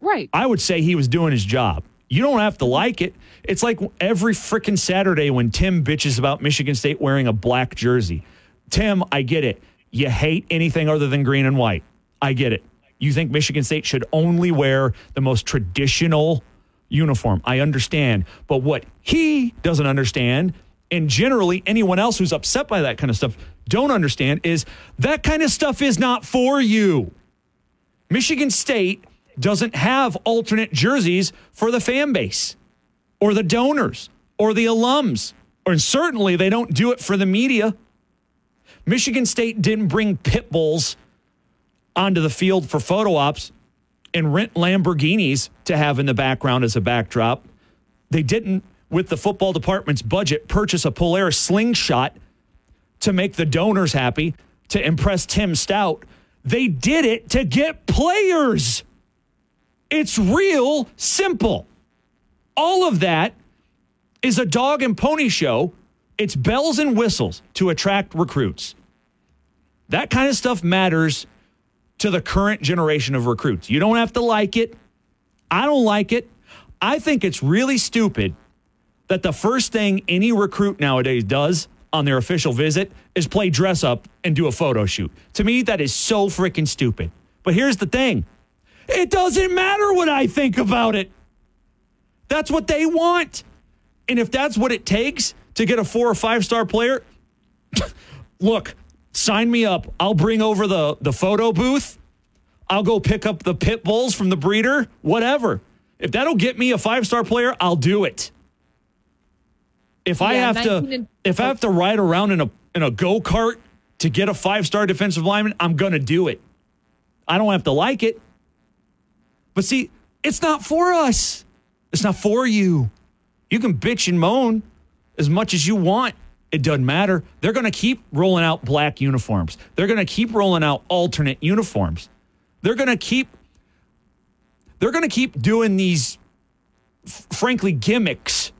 Right. I would say he was doing his job. You don't have to like it. It's like every freaking Saturday when Tim bitches about Michigan State wearing a black jersey. Tim, I get it. You hate anything other than green and white. I get it. You think Michigan State should only wear the most traditional uniform. I understand. But what he doesn't understand, and generally anyone else who's upset by that kind of stuff don't understand, is that kind of stuff is not for you. Michigan State doesn't have alternate jerseys for the fan base or the donors or the alums. Or certainly they don't do it for the media. Michigan State didn't bring pit bulls onto the field for photo ops and rent Lamborghinis to have in the background as a backdrop. They didn't, with the football department's budget, purchase a Polaris slingshot to make the donors happy, to impress Tim Stout. They did it to get players. It's real simple. All of that is a dog and pony show. It's bells and whistles to attract recruits. That kind of stuff matters to the current generation of recruits. You don't have to like it. I don't like it. I think it's really stupid that the first thing any recruit nowadays does on their official visit is play dress up and do a photo shoot. To me, that is so freaking stupid. But here's the thing it doesn't matter what I think about it. That's what they want. And if that's what it takes to get a four or five star player, look, sign me up. I'll bring over the, the photo booth. I'll go pick up the pit bulls from the breeder, whatever. If that'll get me a five star player, I'll do it. If I have to and- if I have to ride around in a in a go-kart to get a five-star defensive lineman, I'm going to do it. I don't have to like it. But see, it's not for us. It's not for you. You can bitch and moan as much as you want. It doesn't matter. They're going to keep rolling out black uniforms. They're going to keep rolling out alternate uniforms. They're going to keep they're going to keep doing these f- frankly gimmicks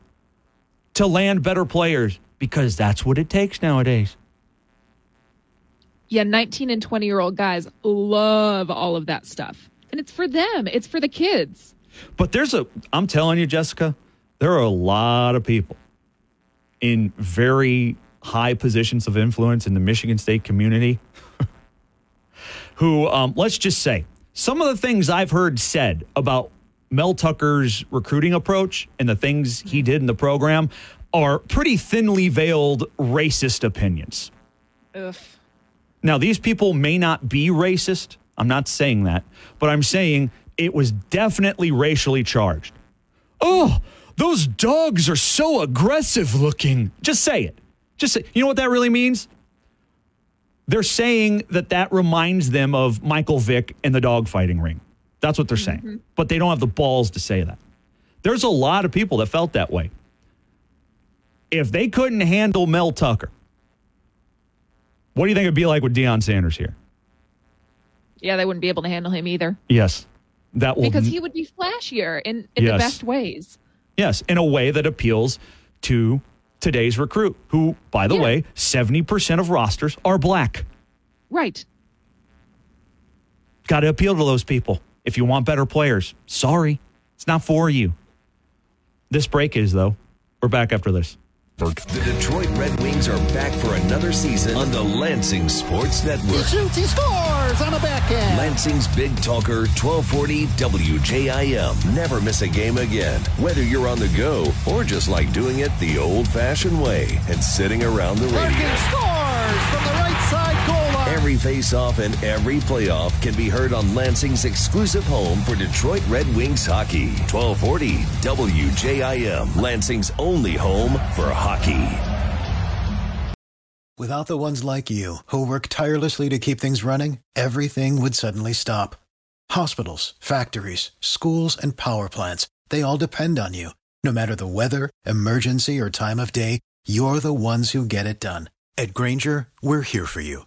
to land better players because that's what it takes nowadays. Yeah, 19 and 20 year old guys love all of that stuff. And it's for them, it's for the kids. But there's a, I'm telling you, Jessica, there are a lot of people in very high positions of influence in the Michigan State community who, um, let's just say, some of the things I've heard said about Mel Tucker's recruiting approach and the things he did in the program are pretty thinly veiled racist opinions. Ugh. Now, these people may not be racist. I'm not saying that, but I'm saying it was definitely racially charged. Oh, those dogs are so aggressive looking. Just say it. Just say, you know what that really means? They're saying that that reminds them of Michael Vick and the dogfighting ring. That's what they're saying. Mm-hmm. But they don't have the balls to say that. There's a lot of people that felt that way. If they couldn't handle Mel Tucker, what do you think it'd be like with Deion Sanders here? Yeah, they wouldn't be able to handle him either Yes. That will because he would be flashier in, in the best ways. Yes, in a way that appeals to today's recruit, who, by the way, 70% of rosters are black. Right. Got to appeal to those people. If you want better players, sorry, it's not for you. This break is, though. We're back after this. The Detroit Red Wings are back for another season on the Lansing Sports Network. shoots, he scores on a backhand. Lansing's Big Talker 1240 WJIM. Never miss a game again. Whether you're on the go or just like doing it the old fashioned way and sitting around the radio. Larkin scores from the right side goal. Every face-off and every playoff can be heard on Lansing's exclusive home for Detroit Red Wings hockey. 1240 WJIM. Lansing's only home for hockey. Without the ones like you, who work tirelessly to keep things running, everything would suddenly stop. Hospitals, factories, schools, and power plants, they all depend on you. No matter the weather, emergency, or time of day, you're the ones who get it done. At Grainger, we're here for you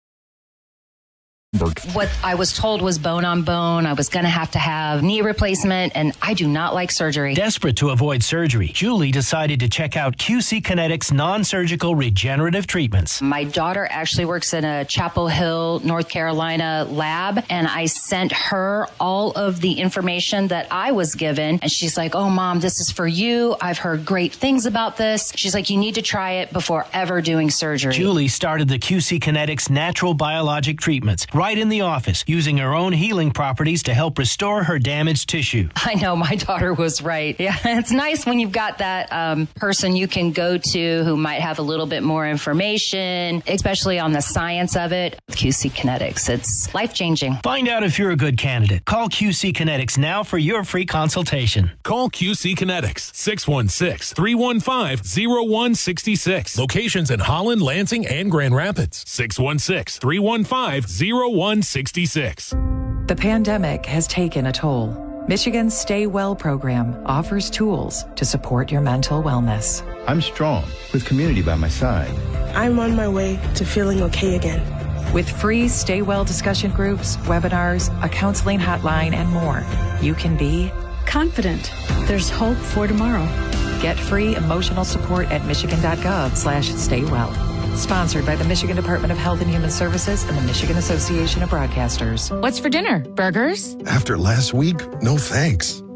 What I was told was bone on bone. I was going to have to have knee replacement, and I do not like surgery. Desperate to avoid surgery, Julie decided to check out QC Kinetics non surgical regenerative treatments. My daughter actually works in a Chapel Hill, North Carolina lab, and I sent her all of the information that I was given. And she's like, Oh, mom, this is for you. I've heard great things about this. She's like, You need to try it before ever doing surgery. Julie started the QC Kinetics natural biologic treatments right in the office, using her own healing properties to help restore her damaged tissue. I know my daughter was right. Yeah, it's nice when you've got that um, person you can go to who might have a little bit more information, especially on the science of it. QC Kinetics, it's life changing. Find out if you're a good candidate. Call QC Kinetics now for your free consultation. Call QC Kinetics 616 315 0166. Locations in Holland, Lansing, and Grand Rapids 616 315 0166. The pandemic has taken a toll. Michigan's Stay Well program offers tools to support your mental wellness. I'm strong with community by my side. I'm on my way to feeling okay again. With free Stay Well discussion groups, webinars, a counseling hotline, and more, you can be confident. There's hope for tomorrow. Get free emotional support at michigan.gov slash stay well. Sponsored by the Michigan Department of Health and Human Services and the Michigan Association of Broadcasters. What's for dinner? Burgers? After last week, no thanks.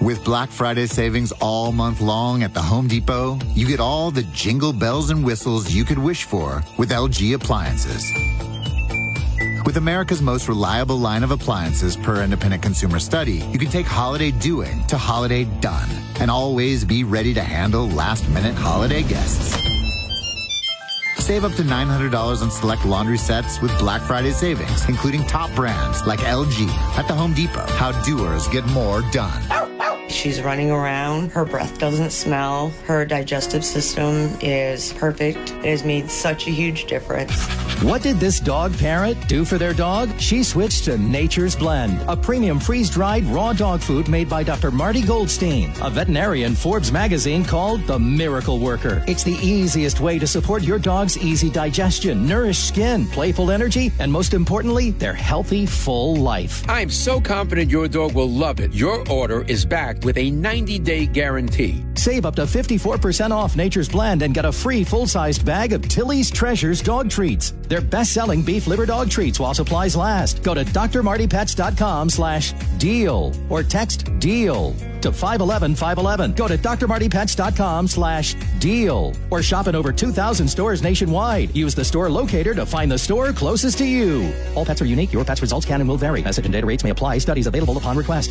With Black Friday savings all month long at the Home Depot, you get all the jingle bells and whistles you could wish for with LG appliances. With America's most reliable line of appliances per independent consumer study, you can take holiday doing to holiday done and always be ready to handle last minute holiday guests. Save up to $900 on select laundry sets with Black Friday savings, including top brands like LG at the Home Depot. How doers get more done. She's running around. Her breath doesn't smell. Her digestive system is perfect. It has made such a huge difference. What did this dog parent do for their dog? She switched to Nature's Blend, a premium freeze dried raw dog food made by Dr. Marty Goldstein, a veterinarian Forbes magazine called the Miracle Worker. It's the easiest way to support your dog's easy digestion, nourished skin, playful energy, and most importantly, their healthy, full life. I'm so confident your dog will love it. Your order is backed with a 90 day guarantee. Save up to 54% off Nature's Blend and get a free full sized bag of Tilly's Treasures dog treats. They're best selling beef liver dog treats while supplies last. Go to drmartypets.com slash deal or text deal to 511 511. Go to drmartypets.com slash deal or shop in over 2,000 stores nationwide. Use the store locator to find the store closest to you. All pets are unique. Your pet's results can and will vary. Message and data rates may apply. Studies available upon request.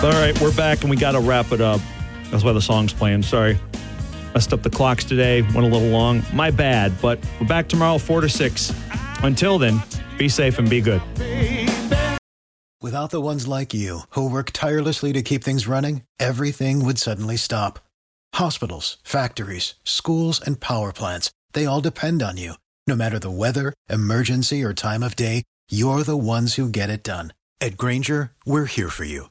All right, we're back and we got to wrap it up. That's why the song's playing. Sorry. Messed up the clocks today. Went a little long. My bad. But we're back tomorrow, 4 to 6. Until then, be safe and be good. Without the ones like you, who work tirelessly to keep things running, everything would suddenly stop. Hospitals, factories, schools, and power plants, they all depend on you. No matter the weather, emergency, or time of day, you're the ones who get it done. At Grainger, we're here for you